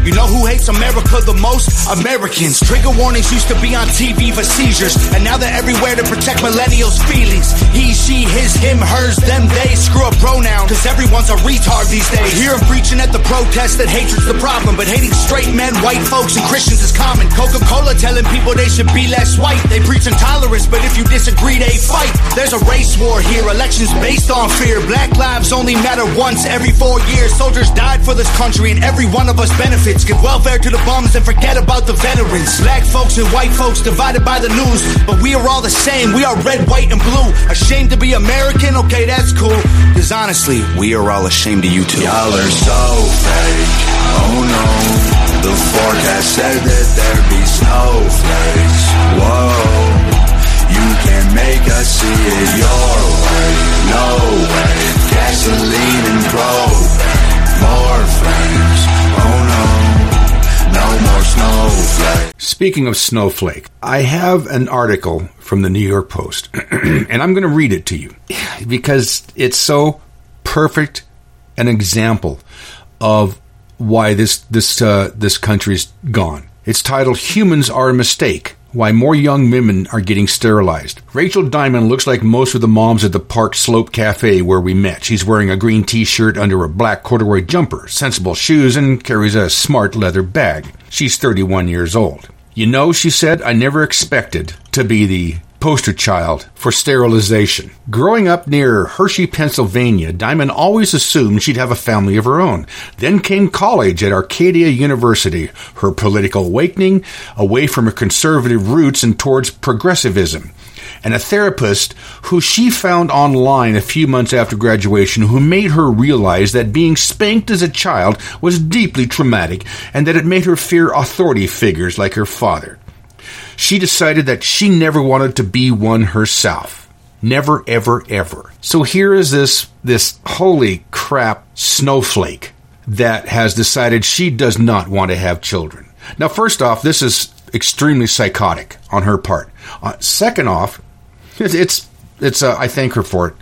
Speaker 7: You know who hates America the most? Americans. Trigger warnings used to be on TV for seizures, and now they're everywhere to protect millennials' feelings. He, she, his, him, hers, them, they. Screw a pronoun, cause everyone's a retard these days. I hear him preaching at the protest that hatred's the problem, but hating straight men, white folks, and Christians is common. Coca Cola telling people they should be less white. They preach intolerance, but if you disagree, they fight. There's a race war here, elections based on fear. Black lives only matter once every four years. Soldiers died for this country, and every one of us benefits. Give welfare to the bums and forget about the veterans. Black folks and white folks divided by the news, but we are all the same. We are red, white, and blue. Ashamed to be American? Okay, that's cool. Cause honestly, we are all ashamed of you too.
Speaker 8: Y'all are so fake. Oh no. The forecast said that there'd be snowflakes. Whoa. You can make us see it your way. No way. Gasoline and propane. More flames. No. More snowflakes.
Speaker 2: Speaking of snowflake, I have an article from the New York Post, and I'm going to read it to you because it's so perfect an example of why this this uh, this country's gone. It's titled "Humans Are a Mistake." Why more young women are getting sterilized. Rachel Diamond looks like most of the moms at the Park Slope Cafe where we met. She's wearing a green t-shirt under a black corduroy jumper, sensible shoes, and carries a smart leather bag. She's 31 years old. You know, she said, I never expected to be the poster child for sterilization. Growing up near Hershey, Pennsylvania, Diamond always assumed she'd have a family of her own. Then came college at Arcadia University, her political awakening away from her conservative roots and towards progressivism. And a therapist who she found online a few months after graduation who made her realize that being spanked as a child was deeply traumatic and that it made her fear authority figures like her father she decided that she never wanted to be one herself. Never, ever, ever. So here is this, this holy crap snowflake that has decided she does not want to have children. Now, first off, this is extremely psychotic on her part. Uh, second off, it's, it's, uh, I thank her for it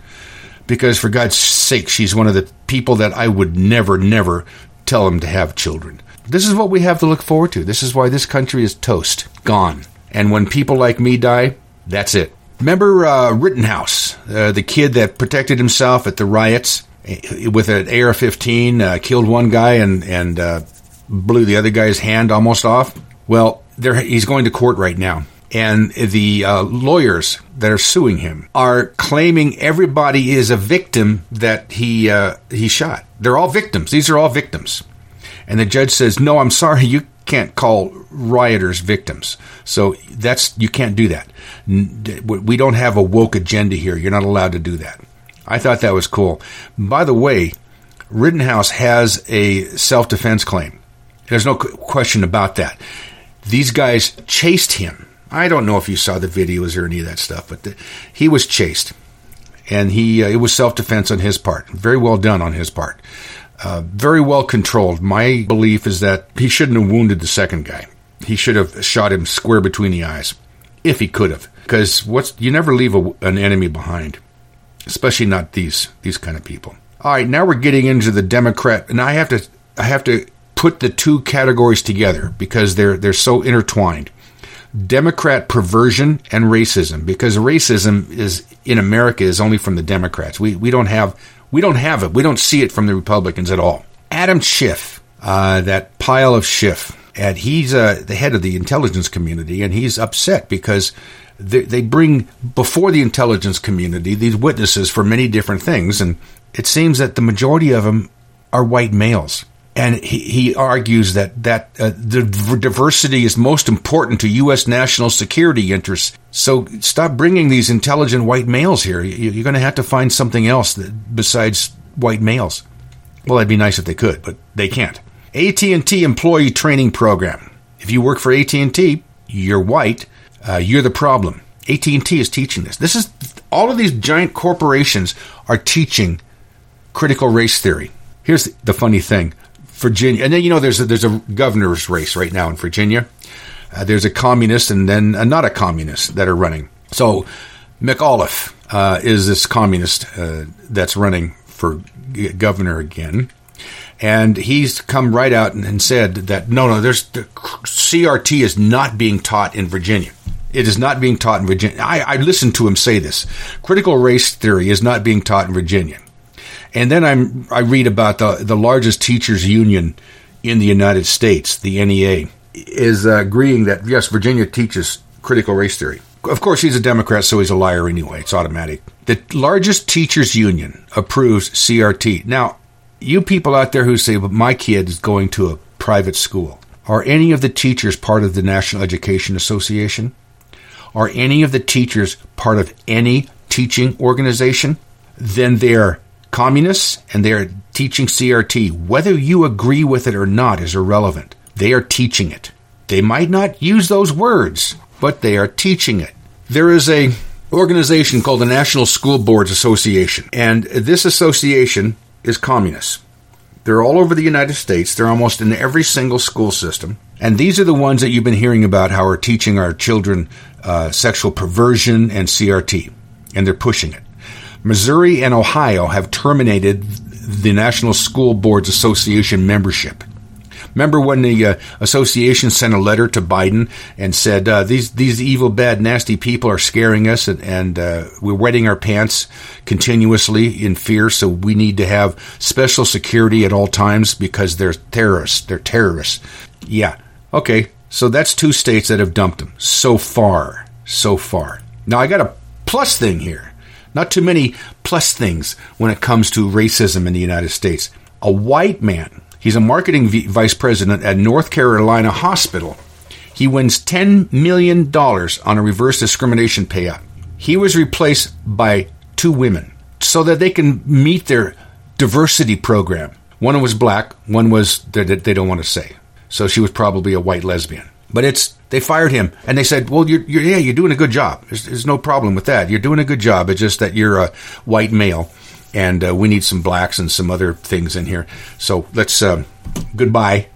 Speaker 2: because for God's sake, she's one of the people that I would never, never tell them to have children. This is what we have to look forward to. This is why this country is toast, gone. And when people like me die, that's it. Remember uh, Rittenhouse, uh, the kid that protected himself at the riots eh, with an AR-15, uh, killed one guy and and uh, blew the other guy's hand almost off. Well, he's going to court right now, and the uh, lawyers that are suing him are claiming everybody is a victim that he uh, he shot. They're all victims. These are all victims. And the judge says, "No, I'm sorry. You can't call rioters victims. So that's you can't do that. We don't have a woke agenda here. You're not allowed to do that. I thought that was cool. By the way, Rittenhouse has a self-defense claim. There's no question about that. These guys chased him I don't know if you saw the videos or any of that stuff, but the, he was chased, and he uh, it was self defense on his part. Very well done on his part. Uh, very well controlled. My belief is that he shouldn't have wounded the second guy. He should have shot him square between the eyes, if he could have. Because what's you never leave a, an enemy behind, especially not these these kind of people. All right, now we're getting into the Democrat, and I have to I have to put the two categories together because they're they're so intertwined. Democrat perversion and racism, because racism is in America is only from the Democrats. We we don't have we don't have it. We don't see it from the Republicans at all. Adam Schiff, uh, that pile of Schiff, and he's uh, the head of the intelligence community, and he's upset because they, they bring before the intelligence community these witnesses for many different things, and it seems that the majority of them are white males and he, he argues that that uh, the diversity is most important to U.S. national security interests. So stop bringing these intelligent white males here. You're going to have to find something else that, besides white males. Well, that'd be nice if they could, but they can't. AT&T employee training program. If you work for AT&T, you're white. Uh, you're the problem. AT&T is teaching this. This is all of these giant corporations are teaching critical race theory. Here's the funny thing Virginia, and then you know there's a, there's a governor's race right now in Virginia. Uh, there's a communist and then uh, not a communist that are running. So McAuliffe uh, is this communist uh, that's running for governor again, and he's come right out and, and said that no, no, there's the CRT is not being taught in Virginia. It is not being taught in Virginia. I, I listened to him say this. Critical race theory is not being taught in Virginia. And then I'm, I read about the, the largest teachers union in the United States, the NEA, is uh, agreeing that, yes, Virginia teaches critical race theory. Of course, he's a Democrat, so he's a liar anyway. It's automatic. The largest teachers union approves CRT. Now, you people out there who say, but my kid is going to a private school, are any of the teachers part of the National Education Association? Are any of the teachers part of any teaching organization? Then they're communists and they are teaching CRT. Whether you agree with it or not is irrelevant. They are teaching it. They might not use those words, but they are teaching it. There is a organization called the National School Boards Association, and this association is communist. They're all over the United States. They're almost in every single school system. And these are the ones that you've been hearing about how are teaching our children uh, sexual perversion and CRT. And they're pushing it. Missouri and Ohio have terminated the National School Boards Association membership. Remember when the uh, association sent a letter to Biden and said uh, these these evil, bad, nasty people are scaring us and, and uh, we're wetting our pants continuously in fear. So we need to have special security at all times because they're terrorists. They're terrorists. Yeah. Okay. So that's two states that have dumped them so far. So far. Now I got a plus thing here. Not too many plus things when it comes to racism in the United States. A white man, he's a marketing vice president at North Carolina Hospital. He wins $10 million on a reverse discrimination payout. He was replaced by two women so that they can meet their diversity program. One was black, one was that they don't want to say. So she was probably a white lesbian. But it's they fired him and they said, "Well, you're, you're yeah, you're doing a good job. There's, there's, no problem with that. You're doing a good job. It's just that you're a white male, and uh, we need some blacks and some other things in here. So let's uh, goodbye."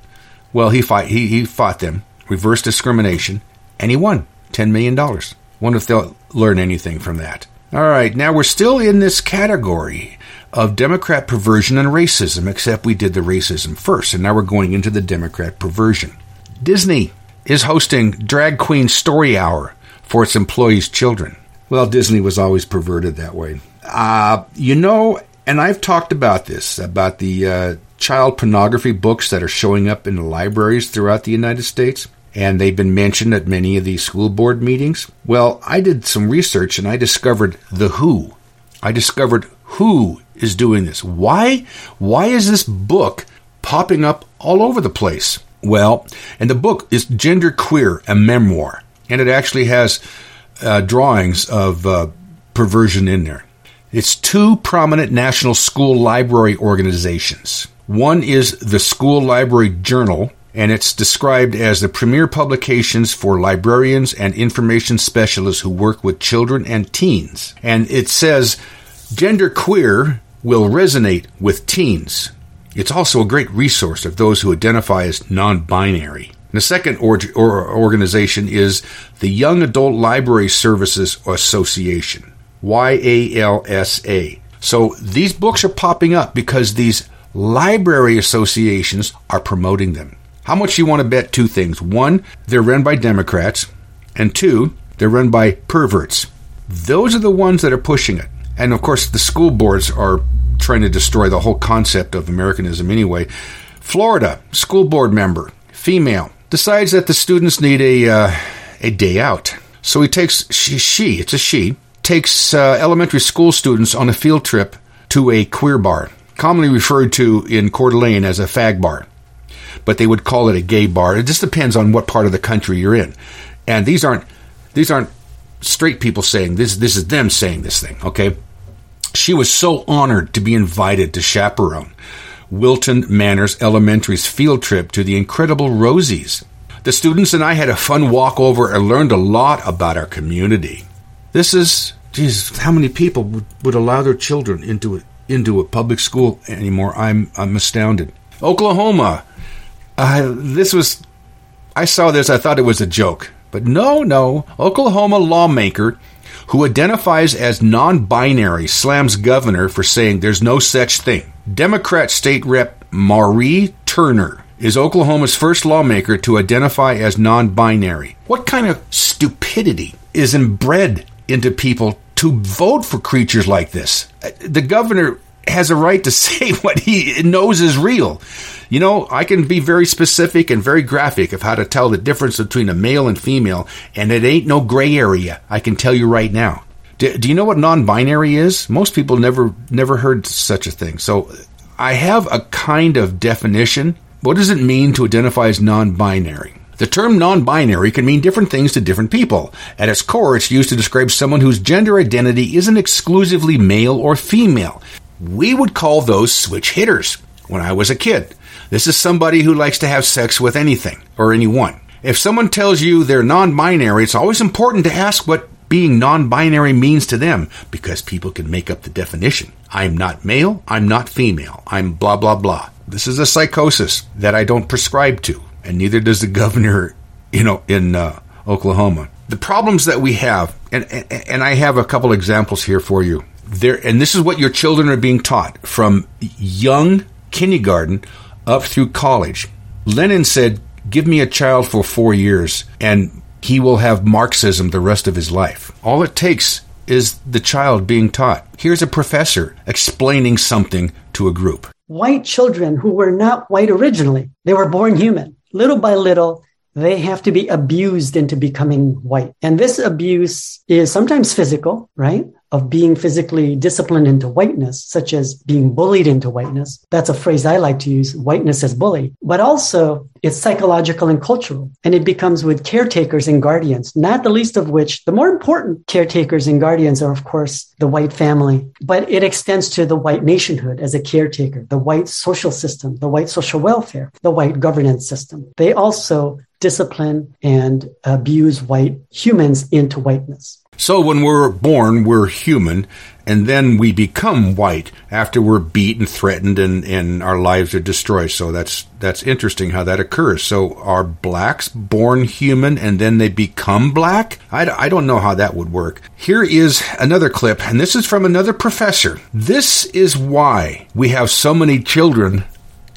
Speaker 2: Well, he fought. He he fought them, reverse discrimination, and he won ten million dollars. Wonder if they'll learn anything from that. All right, now we're still in this category of Democrat perversion and racism, except we did the racism first, and now we're going into the Democrat perversion. Disney is hosting Drag Queen Story Hour for its employees' children. Well, Disney was always perverted that way. Uh, you know, and I've talked about this, about the uh, child pornography books that are showing up in the libraries throughout the United States, and they've been mentioned at many of these school board meetings. Well, I did some research and I discovered the who. I discovered who is doing this. Why? Why is this book popping up all over the place? Well, and the book is Gender Queer, a memoir, and it actually has uh, drawings of uh, perversion in there. It's two prominent national school library organizations. One is the School Library Journal, and it's described as the premier publications for librarians and information specialists who work with children and teens. And it says gender queer will resonate with teens. It's also a great resource of those who identify as non binary. The second or- or organization is the Young Adult Library Services Association, YALSA. So these books are popping up because these library associations are promoting them. How much you want to bet two things? One, they're run by Democrats, and two, they're run by perverts. Those are the ones that are pushing it. And of course, the school boards are trying to destroy the whole concept of Americanism anyway. Florida, school board member, female, decides that the students need a, uh, a day out. So he takes, she, she it's a she, takes uh, elementary school students on a field trip to a queer bar, commonly referred to in Coeur d'Alene as a fag bar. But they would call it a gay bar. It just depends on what part of the country you're in. And these aren't these aren't straight people saying this this is them saying this thing, okay? She was so honored to be invited to chaperone Wilton Manors Elementary's field trip to the incredible Rosies. The students and I had a fun walk over and learned a lot about our community. This is, geez, how many people would, would allow their children into a, into a public school anymore? I'm, I'm astounded. Oklahoma. Uh, this was, I saw this, I thought it was a joke. But no, no. Oklahoma lawmaker who identifies as non binary slams governor for saying there's no such thing. Democrat State Rep Marie Turner is Oklahoma's first lawmaker to identify as non binary. What kind of stupidity is inbred into people to vote for creatures like this? Uh, the governor has a right to say what he knows is real. You know, I can be very specific and very graphic of how to tell the difference between a male and female, and it ain't no gray area. I can tell you right now. Do, do you know what non-binary is? Most people never never heard such a thing. So I have a kind of definition. What does it mean to identify as non-binary? The term non-binary can mean different things to different people. At its core, it's used to describe someone whose gender identity isn't exclusively male or female. We would call those switch hitters when I was a kid. This is somebody who likes to have sex with anything or anyone. If someone tells you they're non binary, it's always important to ask what being non binary means to them because people can make up the definition. I'm not male, I'm not female, I'm blah, blah, blah. This is a psychosis that I don't prescribe to, and neither does the governor, you know, in uh, Oklahoma. The problems that we have, and, and I have a couple examples here for you. There, and this is what your children are being taught from young kindergarten up through college. Lenin said, Give me a child for four years, and he will have Marxism the rest of his life. All it takes is the child being taught. Here's a professor explaining something to a group.
Speaker 9: White children who were not white originally, they were born human. Little by little, they have to be abused into becoming white. And this abuse is sometimes physical, right? Of being physically disciplined into whiteness, such as being bullied into whiteness. That's a phrase I like to use whiteness as bully. But also, it's psychological and cultural. And it becomes with caretakers and guardians, not the least of which the more important caretakers and guardians are, of course, the white family. But it extends to the white nationhood as a caretaker, the white social system, the white social welfare, the white governance system. They also discipline and abuse white humans into whiteness.
Speaker 2: So when we're born, we're human, and then we become white after we're beat and threatened and, and our lives are destroyed. So that's that's interesting how that occurs. So are blacks born human and then they become black? I, I don't know how that would work. Here is another clip, and this is from another professor. This is why we have so many children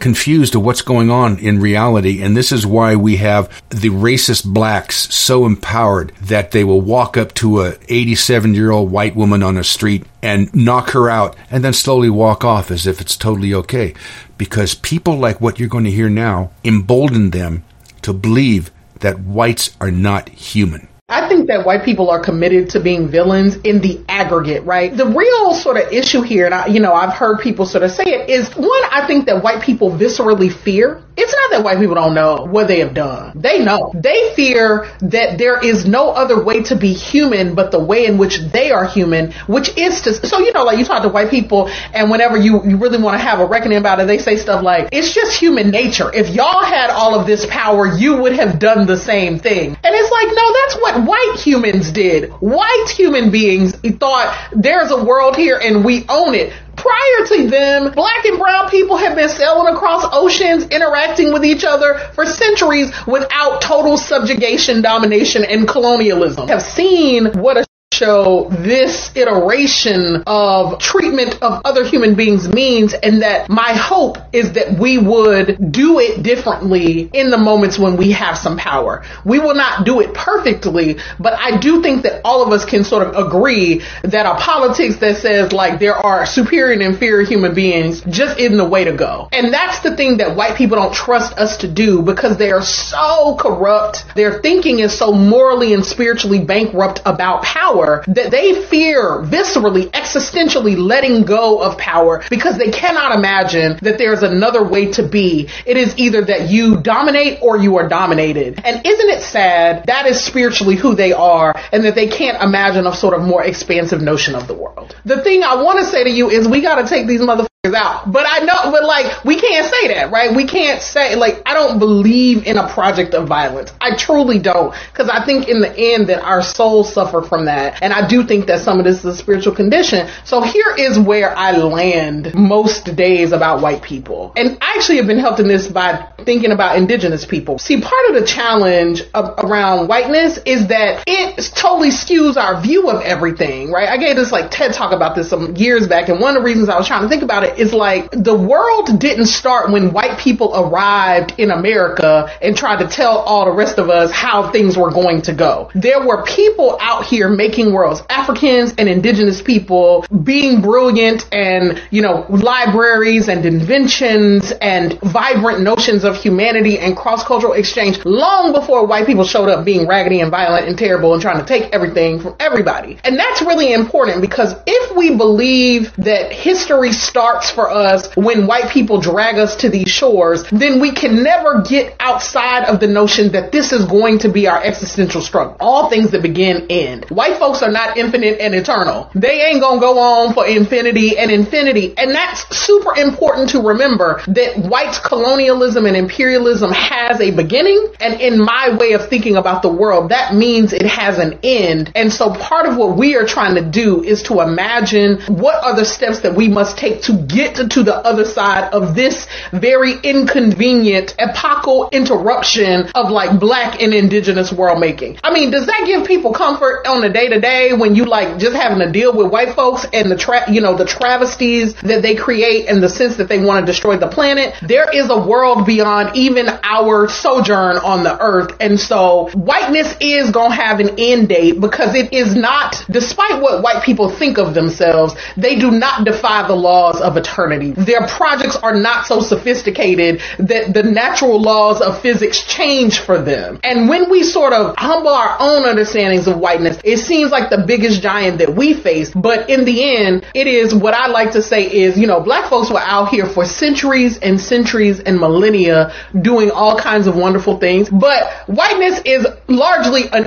Speaker 2: confused of what's going on in reality. And this is why we have the racist blacks so empowered that they will walk up to a 87 year old white woman on a street and knock her out and then slowly walk off as if it's totally okay. Because people like what you're going to hear now embolden them to believe that whites are not human.
Speaker 10: I think that white people are committed to being villains in the aggregate, right? The real sort of issue here, and I, you know, I've heard people sort of say it, is one, I think that white people viscerally fear. It's not that white people don't know what they have done. They know. They fear that there is no other way to be human but the way in which they are human, which is to, so, you know, like you talk to white people and whenever you, you really want to have a reckoning about it, they say stuff like, it's just human nature. If y'all had all of this power, you would have done the same thing. And it's like, no, that's what white humans did. White human beings thought there's a world here and we own it. Prior to them, black and brown people have been sailing across oceans, interacting with each other for centuries without total subjugation, domination, and colonialism. Have seen what a show this iteration of treatment of other human beings means and that my hope is that we would do it differently in the moments when we have some power. We will not do it perfectly, but I do think that all of us can sort of agree that a politics that says like there are superior and inferior human beings just isn't the way to go. And that's the thing that white people don't trust us to do because they are so corrupt. Their thinking is so morally and spiritually bankrupt about power power that they fear viscerally, existentially letting go of power because they cannot imagine that there's another way to be. It is either that you dominate or you are dominated. And isn't it sad that is spiritually who they are and that they can't imagine a sort of more expansive notion of the world? The thing I want to say to you is we got to take these motherfuckers out. But I know, but like, we can't say that, right? We can't say, like, I don't believe in a project of violence. I truly don't. Cause I think in the end that our souls suffer from that. And I do think that some of this is a spiritual condition. So here is where I land most days about white people. And I actually have been helped in this by thinking about indigenous people. See, part of the challenge of, around whiteness is that it totally skews our view of everything, right? I gave this like TED talk about this some years back. And one of the reasons I was trying to think about it is like the world didn't start when white people arrived in America and tried to tell all the rest of us how things were going to go. There were people out here making worlds, Africans and indigenous people being brilliant and, you know, libraries and inventions and vibrant notions of humanity and cross-cultural exchange long before white people showed up being raggedy and violent and terrible and trying to take everything from everybody. And that's really important because if we believe that history starts starts for us when white people drag us to these shores, then we can never get outside of the notion that this is going to be our existential struggle. All things that begin end. White folks are not infinite and eternal. They ain't gonna go on for infinity and infinity. And that's super important to remember that white colonialism and imperialism has a beginning. And in my way of thinking about the world, that means it has an end. And so part of what we are trying to do is to imagine what are the steps that we must take to get to the other side of this very inconvenient epochal interruption of like black and indigenous world making. I mean, does that give people comfort on the day to day when you like just having to deal with white folks and the tra- you know, the travesties that they create and the sense that they want to destroy the planet? There is a world beyond even our sojourn on the earth. And so whiteness is going to have an end date because it is not, despite what white people think of themselves, they do not defy the laws of eternity. Their projects are not so sophisticated that the natural laws of physics change for them. And when we sort of humble our own understandings of whiteness, it seems like the biggest giant that we face. But in the end, it is what I like to say is, you know, black folks were out here for centuries and centuries and millennia doing all kinds of wonderful things. But whiteness is largely an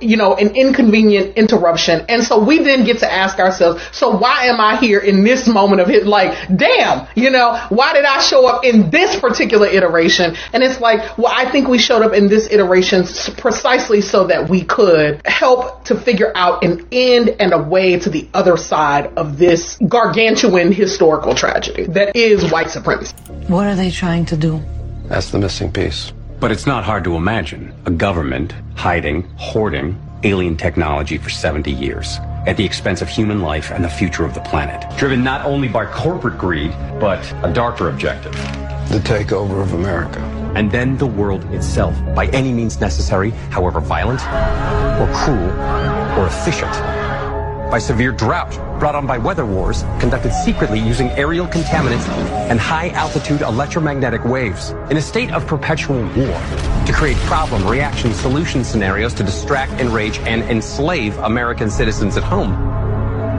Speaker 10: you know, an inconvenient interruption. And so we then get to ask ourselves, so why am I here in this moment of his like damn, you know, why did I show up in this particular iteration? And it's like, well, I think we showed up in this iteration precisely so that we could help to figure out an end and a way to the other side of this gargantuan historical tragedy that is white supremacy.
Speaker 11: What are they trying to do?
Speaker 12: That's the missing piece.
Speaker 13: But it's not hard to imagine a government hiding, hoarding alien technology for 70 years at the expense of human life and the future of the planet. Driven not only by corporate greed, but a darker objective.
Speaker 12: The takeover of America.
Speaker 13: And then the world itself, by any means necessary, however violent, or cruel, or efficient. By severe drought. Brought on by weather wars conducted secretly using aerial contaminants and high altitude electromagnetic waves. In a state of perpetual war to create problem, reaction, solution scenarios to distract, enrage, and enslave American citizens at home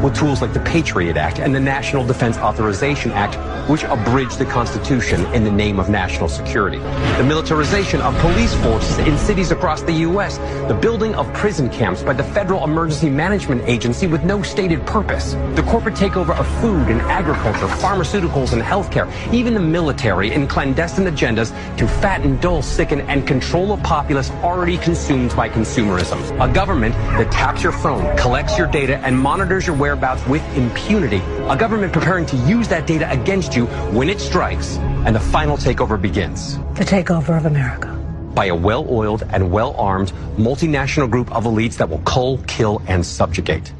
Speaker 13: with tools like the Patriot Act and the National Defense Authorization Act, which abridge the Constitution in the name of national security. The militarization of police forces in cities across the U.S., the building of prison camps by the Federal Emergency Management Agency with no stated purpose, the corporate takeover of food and agriculture, pharmaceuticals and healthcare, even the military in clandestine agendas to fatten, dull, sicken, and control a populace already consumed by consumerism. A government that taps your phone, collects your data, and monitors your whereabouts with impunity. A government preparing to use that data against you when it strikes and the final takeover begins.
Speaker 11: The takeover of America.
Speaker 13: By a well oiled and well armed multinational group of elites that will cull, kill, and subjugate.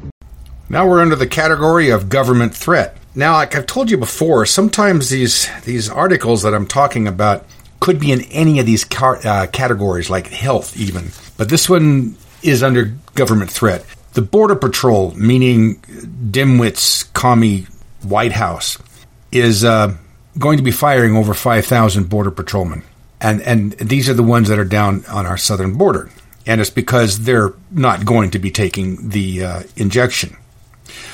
Speaker 2: Now we're under the category of government threat. Now, like I've told you before, sometimes these these articles that I'm talking about could be in any of these car, uh, categories, like health, even. But this one is under government threat. The Border Patrol, meaning dimwits, commie White House, is uh, going to be firing over 5,000 Border Patrolmen. And, and these are the ones that are down on our southern border. And it's because they're not going to be taking the uh, injection.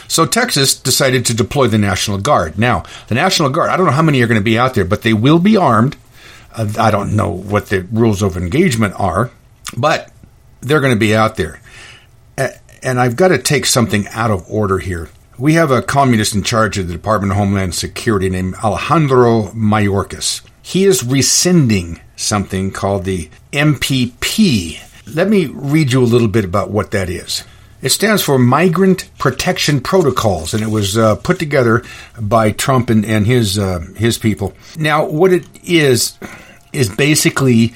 Speaker 2: So Texas decided to deploy the National Guard. Now, the National Guard, I don't know how many are going to be out there, but they will be armed. Uh, I don't know what the rules of engagement are, but they're going to be out there. And I've got to take something out of order here. We have a communist in charge of the Department of Homeland Security named Alejandro Mayorkas. He is rescinding something called the MPP. Let me read you a little bit about what that is. It stands for Migrant Protection Protocols, and it was uh, put together by Trump and, and his uh, his people. Now, what it is is basically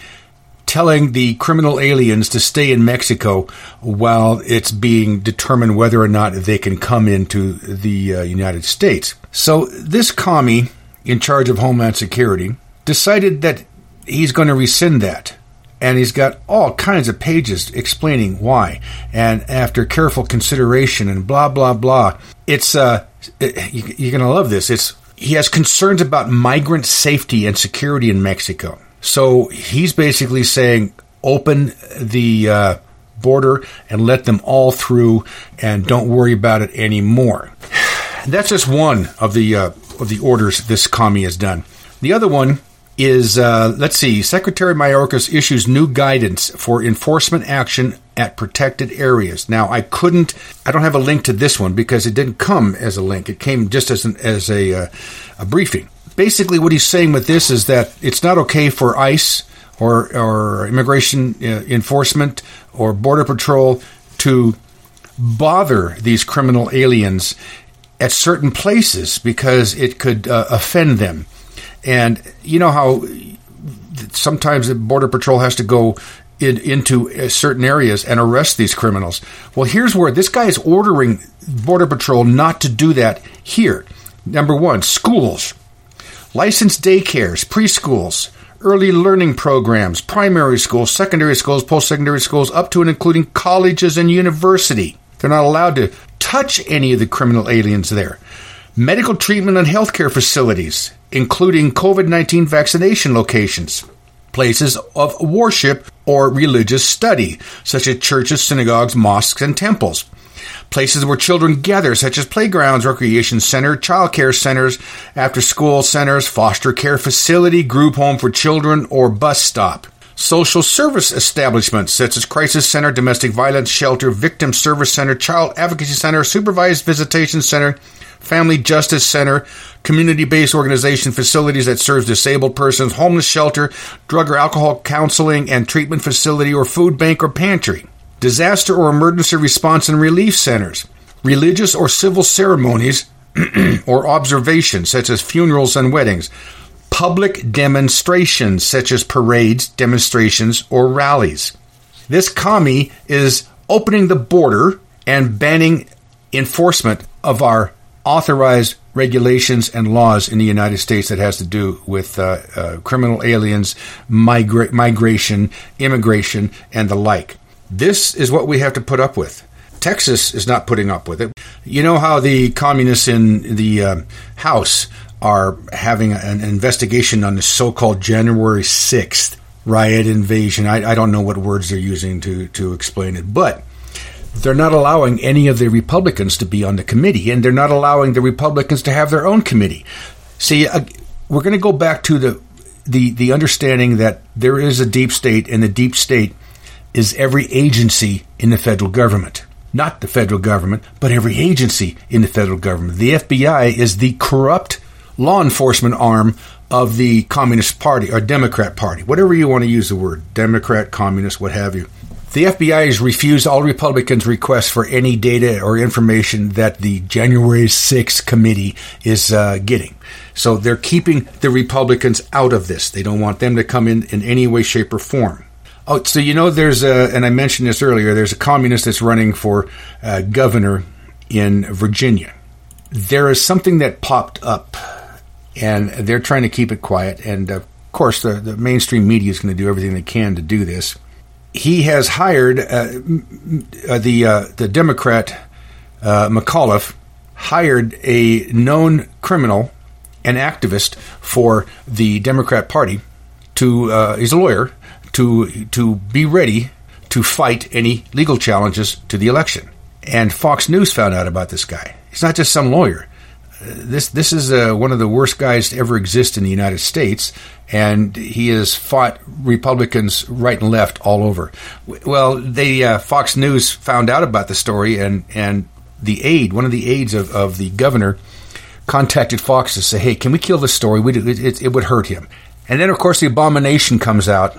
Speaker 2: telling the criminal aliens to stay in Mexico while it's being determined whether or not they can come into the uh, United States. So this commie in charge of Homeland Security decided that he's going to rescind that. And he's got all kinds of pages explaining why. And after careful consideration and blah, blah, blah, it's, uh, it, you, you're going to love this. It's, he has concerns about migrant safety and security in Mexico. So he's basically saying open the uh, border and let them all through, and don't worry about it anymore. That's just one of the uh, of the orders this commie has done. The other one is uh, let's see. Secretary Mayorkas issues new guidance for enforcement action at protected areas. Now, I couldn't. I don't have a link to this one because it didn't come as a link. It came just as an, as a, uh, a briefing basically what he's saying with this is that it's not okay for ICE or, or immigration uh, enforcement or border patrol to bother these criminal aliens at certain places because it could uh, offend them. And you know how sometimes the border patrol has to go in, into uh, certain areas and arrest these criminals. Well, here's where this guy is ordering border patrol not to do that here. Number one, schools licensed daycares, preschools, early learning programs, primary schools, secondary schools, post secondary schools, up to and including colleges and university. They're not allowed to touch any of the criminal aliens there. Medical treatment and healthcare facilities, including COVID 19 vaccination locations, places of worship or religious study, such as churches, synagogues, mosques, and temples places where children gather, such as playgrounds, recreation center, child care centers, after school centers, foster care facility, group home for children, or bus stop. Social service establishments such as crisis center, domestic violence shelter, victim service center, child advocacy center, supervised visitation center, family justice center, community-based organization facilities that serves disabled persons, homeless shelter, drug or alcohol counseling and treatment facility or food bank or pantry disaster or emergency response and relief centers, religious or civil ceremonies or observations, such as funerals and weddings, public demonstrations, such as parades, demonstrations, or rallies. This commie is opening the border and banning enforcement of our authorized regulations and laws in the United States that has to do with uh, uh, criminal aliens, migra- migration, immigration, and the like. This is what we have to put up with. Texas is not putting up with it. You know how the communists in the uh, House are having an investigation on the so-called January 6th riot invasion. I, I, don't know what words they're using to, to explain it, but they're not allowing any of the Republicans to be on the committee, and they're not allowing the Republicans to have their own committee. See, uh, we're going to go back to the, the the understanding that there is a deep state, and the deep state is every agency in the federal government. Not the federal government, but every agency in the federal government. The FBI is the corrupt law enforcement arm of the Communist Party or Democrat Party, whatever you want to use the word, Democrat, Communist, what have you. The FBI has refused all Republicans' requests for any data or information that the January 6th committee is uh, getting. So they're keeping the Republicans out of this. They don't want them to come in in any way, shape, or form. Oh, so you know, there's a, and I mentioned this earlier, there's a communist that's running for uh, governor in Virginia. There is something that popped up and they're trying to keep it quiet. And of course, the, the mainstream media is going to do everything they can to do this. He has hired uh, uh, the uh, the Democrat uh, McAuliffe hired a known criminal an activist for the Democrat Party to uh, he's a lawyer to to be ready to fight any legal challenges to the election. And Fox News found out about this guy. He's not just some lawyer this this is uh, one of the worst guys to ever exist in the United States, and he has fought Republicans right and left all over. Well, they uh, Fox News found out about the story, and and the aide, one of the aides of, of the governor, contacted Fox to say, "Hey, can we kill this story? We, it, it would hurt him." And then, of course, the abomination comes out.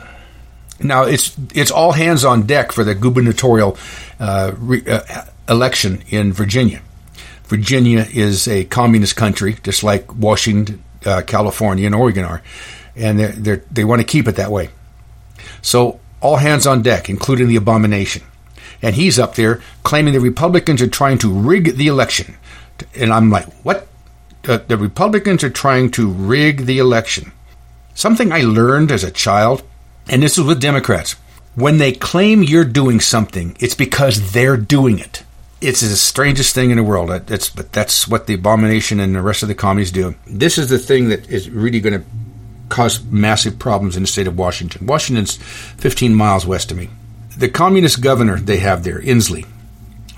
Speaker 2: Now it's it's all hands on deck for the gubernatorial uh, re, uh, election in Virginia Virginia is a communist country, just like Washington, uh, California, and Oregon are, and they're, they're, they want to keep it that way. So all hands on deck, including the abomination. And he's up there claiming the Republicans are trying to rig the election. And I'm like, what? The Republicans are trying to rig the election. Something I learned as a child, and this is with Democrats. When they claim you're doing something, it's because they're doing it it's the strangest thing in the world. But that's what the abomination and the rest of the commies do. This is the thing that is really going to cause massive problems in the state of Washington. Washington's 15 miles west of me. The communist governor they have there, Inslee,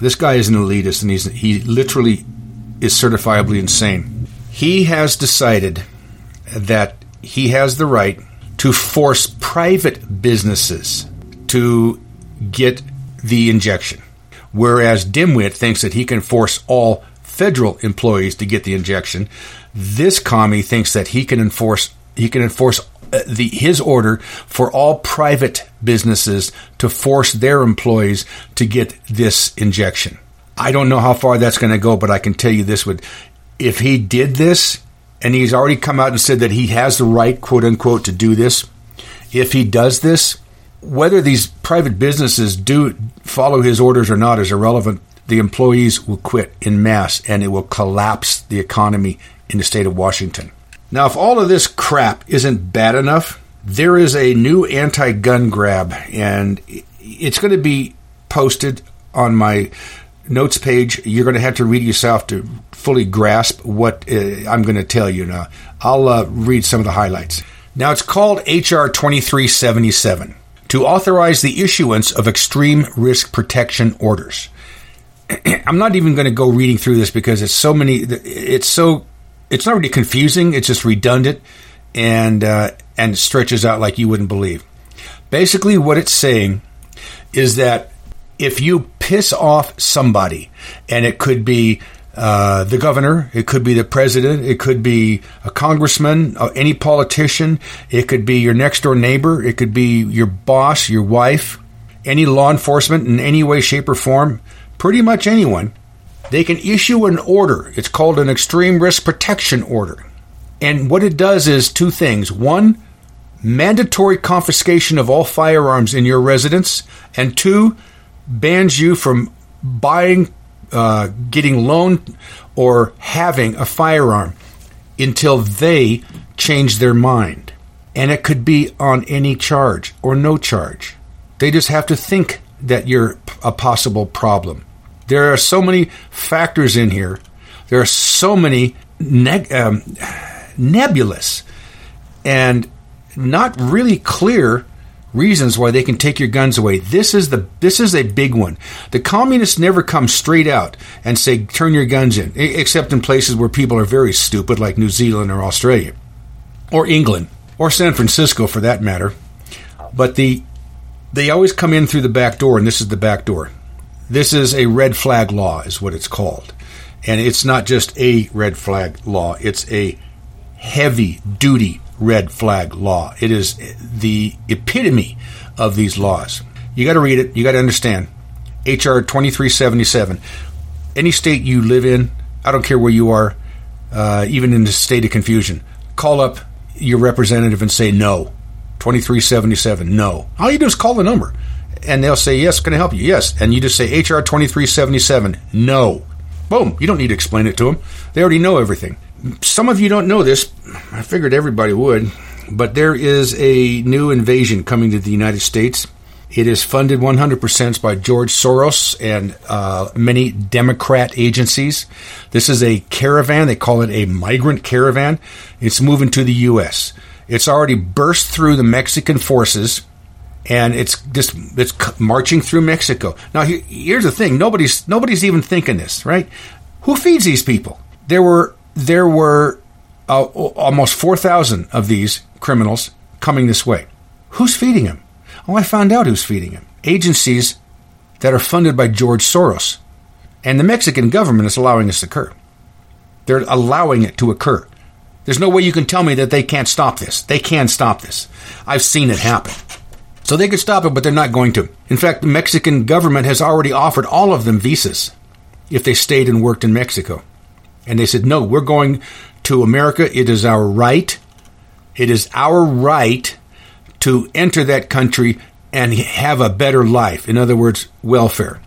Speaker 2: this guy is an elitist and he's, he literally is certifiably insane. He has decided that he has the right to force private businesses to get the injection whereas Dimwit thinks that he can force all federal employees to get the injection. This commie thinks that he can enforce he can enforce uh, the his order for all private businesses to force their employees to get this injection. I don't know how far that's going to go, but I can tell you this would if he did this and he's already come out and said that he has the right quote unquote to do this, if he does this, whether these private businesses do follow his orders or not is irrelevant. The employees will quit in mass and it will collapse the economy in the state of Washington. Now, if all of this crap isn't bad enough, there is a new anti gun grab, and it's going to be posted on my notes page. You're going to have to read yourself to fully grasp what uh, I'm going to tell you now. I'll uh, read some of the highlights. Now, it's called HR 2377 to authorize the issuance of extreme risk protection orders. I'm not even going to go reading through this because it's so many. It's so it's not really confusing. It's just redundant and uh, and stretches out like you wouldn't believe. Basically, what it's saying is that if you piss off somebody, and it could be uh, the governor, it could be the president, it could be a congressman, uh, any politician, it could be your next door neighbor, it could be your boss, your wife, any law enforcement in any way, shape, or form, pretty much anyone. They can issue an order. It's called an extreme risk protection order. And what it does is two things. One, mandatory confiscation of all firearms in your residence, and two, bans you from buying, uh, getting loaned or having a firearm until they change their mind. And it could be on any charge or no charge. They just have to think that you're a possible problem. There are so many factors in here. There are so many neg- um, nebulous and not really clear reasons why they can take your guns away. This is the this is a big one. The communists never come straight out and say turn your guns in, except in places where people are very stupid, like New Zealand or Australia, or England, or San Francisco for that matter. But the they always come in through the back door, and this is the back door. This is a red flag law, is what it's called. And it's not just a red flag law, it's a heavy duty red flag law. It is the epitome of these laws. You got to read it, you got to understand. HR 2377. Any state you live in, I don't care where you are, uh, even in the state of confusion, call up your representative and say no. 2377, no. All you do is call the number. And they'll say, yes, can I help you? Yes. And you just say HR 2377, no. Boom. You don't need to explain it to them. They already know everything. Some of you don't know this. I figured everybody would. But there is a new invasion coming to the United States. It is funded 100% by George Soros and uh, many Democrat agencies. This is a caravan. They call it a migrant caravan. It's moving to the U.S. It's already burst through the Mexican forces and it's just it's marching through Mexico. Now here's the thing: nobody's nobody's even thinking this, right? Who feeds these people? There were there were uh, almost four thousand of these criminals coming this way. Who's feeding them? Oh, I found out who's feeding them. Agencies that are funded by George Soros, and the Mexican government is allowing this to occur. They're allowing it to occur. There's no way you can tell me that they can't stop this. They can stop this. I've seen it happen. So they could stop it, but they're not going to. In fact, the Mexican government has already offered all of them visas if they stayed and worked in Mexico. And they said, no, we're going to America. It is our right. It is our right to enter that country and have a better life. In other words, welfare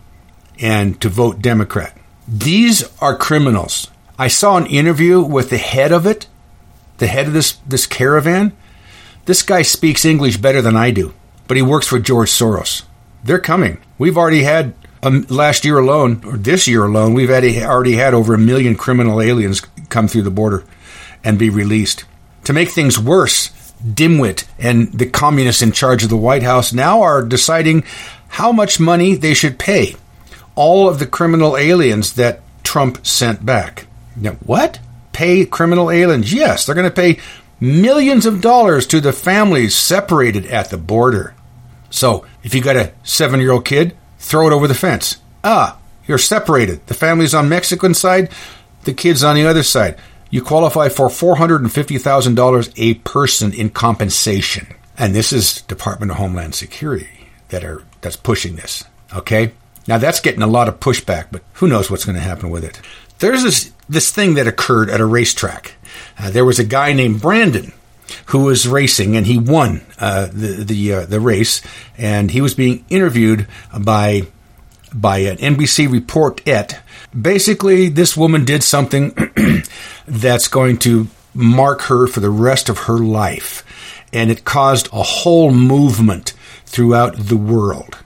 Speaker 2: and to vote Democrat. These are criminals. I saw an interview with the head of it the head of this this caravan, this guy speaks English better than I do, but he works for George Soros. They're coming. We've already had um, last year alone, or this year alone, we've already had over a million criminal aliens come through the border and be released. To make things worse, Dimwit and the communists in charge of the White House now are deciding how much money they should pay all of the criminal aliens that Trump sent back. Now, what? pay criminal aliens. Yes, they're going to pay millions of dollars to the families separated at the border. So, if you got a seven year old kid, throw it over the fence. Ah, you're separated. The family's on Mexican side, the kid's on the other side. You qualify for $450,000 a person in compensation. And this is Department of Homeland Security that are that's pushing this. Okay? Now that's getting a lot of pushback, but who knows what's going to happen with it. There's this this thing that occurred at a racetrack. Uh, there was a guy named Brandon who was racing, and he won uh, the the uh, the race, and he was being interviewed by by an NBC reportette. Basically, this woman did something that's going to mark her for the rest of her life, and it caused a whole movement throughout the world.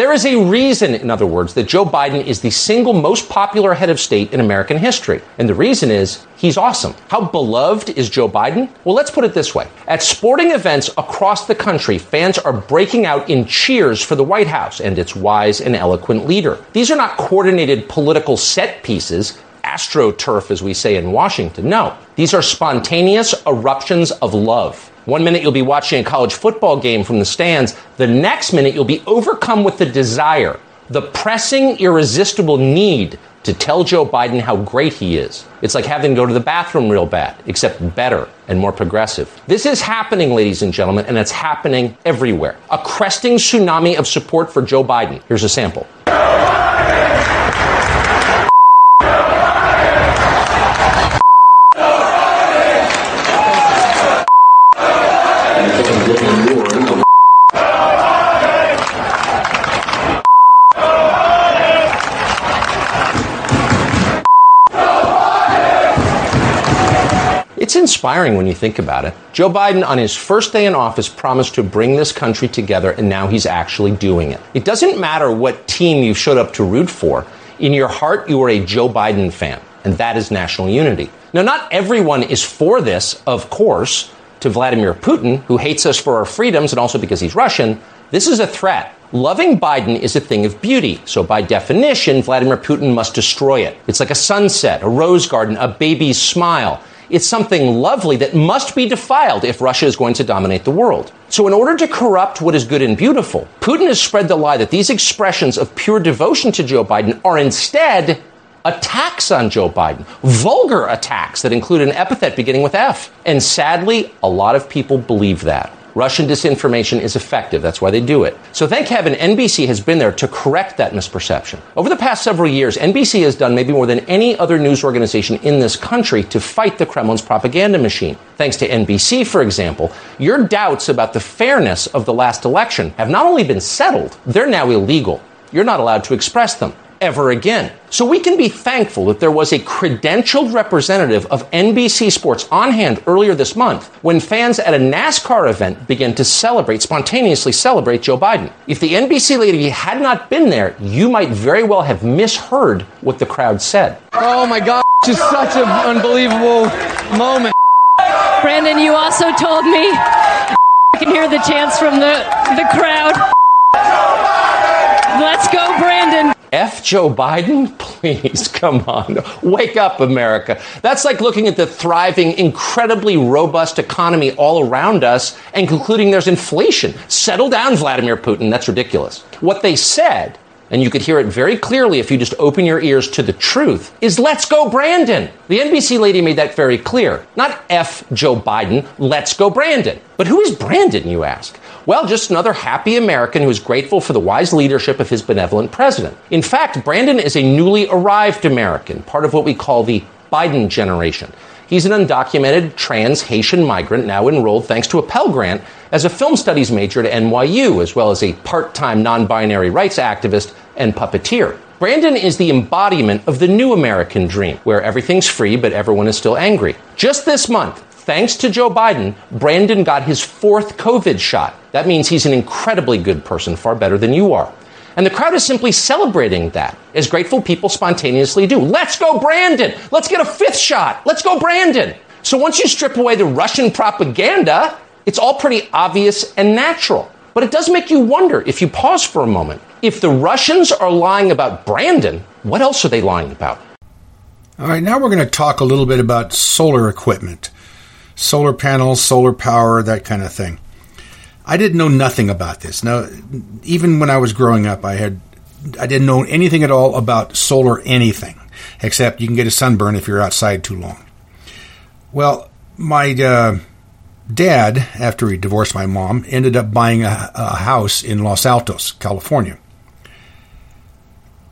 Speaker 14: There is a reason, in other words, that Joe Biden is the single most popular head of state in American history. And the reason is he's awesome. How beloved is Joe Biden? Well, let's put it this way. At sporting events across the country, fans are breaking out in cheers for the White House and its wise and eloquent leader. These are not coordinated political set pieces astroturf, as we say in Washington. No, these are spontaneous eruptions of love. One minute you'll be watching a college football game from the stands. The next minute you'll be overcome with the desire, the pressing, irresistible need to tell Joe Biden how great he is. It's like having to go to the bathroom real bad, except better and more progressive. This is happening, ladies and gentlemen, and it's happening everywhere. A cresting tsunami of support for Joe Biden. Here's a sample. Inspiring when you think about it. Joe Biden, on his first day in office, promised to bring this country together, and now he's actually doing it. It doesn't matter what team you showed up to root for. In your heart, you are a Joe Biden fan, and that is national unity. Now, not everyone is for this, of course. To Vladimir Putin, who hates us for our freedoms and also because he's Russian, this is a threat. Loving Biden is a thing of beauty, so by definition, Vladimir Putin must destroy it. It's like a sunset, a rose garden, a baby's smile. It's something lovely that must be defiled if Russia is going to dominate the world. So, in order to corrupt what is good and beautiful, Putin has spread the lie that these expressions of pure devotion to Joe Biden are instead attacks on Joe Biden, vulgar attacks that include an epithet beginning with F. And sadly, a lot of people believe that. Russian disinformation is effective. That's why they do it. So thank heaven NBC has been there to correct that misperception. Over the past several years, NBC has done maybe more than any other news organization in this country to fight the Kremlin's propaganda machine. Thanks to NBC, for example, your doubts about the fairness of the last election have not only been settled, they're now illegal. You're not allowed to express them ever again. So we can be thankful that there was a credentialed representative of NBC Sports on hand earlier this month when fans at a NASCAR event began to celebrate, spontaneously celebrate Joe Biden. If the NBC lady had not been there, you might very well have misheard what the crowd said.
Speaker 15: Oh my God, just such an unbelievable moment.
Speaker 16: Brandon, you also told me I can hear the chants from the, the crowd. Let's go, Brandon.
Speaker 14: F. Joe Biden? Please, come on. Wake up, America. That's like looking at the thriving, incredibly robust economy all around us and concluding there's inflation. Settle down, Vladimir Putin. That's ridiculous. What they said, and you could hear it very clearly if you just open your ears to the truth, is let's go, Brandon. The NBC lady made that very clear. Not F. Joe Biden, let's go, Brandon. But who is Brandon, you ask? Well, just another happy American who is grateful for the wise leadership of his benevolent president. In fact, Brandon is a newly arrived American, part of what we call the Biden generation. He's an undocumented trans Haitian migrant now enrolled thanks to a Pell Grant as a film studies major to NYU, as well as a part time non binary rights activist and puppeteer. Brandon is the embodiment of the new American dream, where everything's free but everyone is still angry. Just this month, thanks to Joe Biden, Brandon got his fourth COVID shot. That means he's an incredibly good person, far better than you are. And the crowd is simply celebrating that, as grateful people spontaneously do. Let's go, Brandon! Let's get a fifth shot! Let's go, Brandon! So once you strip away the Russian propaganda, it's all pretty obvious and natural. But it does make you wonder, if you pause for a moment, if the Russians are lying about Brandon, what else are they lying about?
Speaker 2: All right, now we're going to talk a little bit about solar equipment solar panels, solar power, that kind of thing. I didn't know nothing about this. Now, even when I was growing up, I had I didn't know anything at all about solar anything, except you can get a sunburn if you're outside too long. Well, my uh, dad, after he divorced my mom, ended up buying a, a house in Los Altos, California.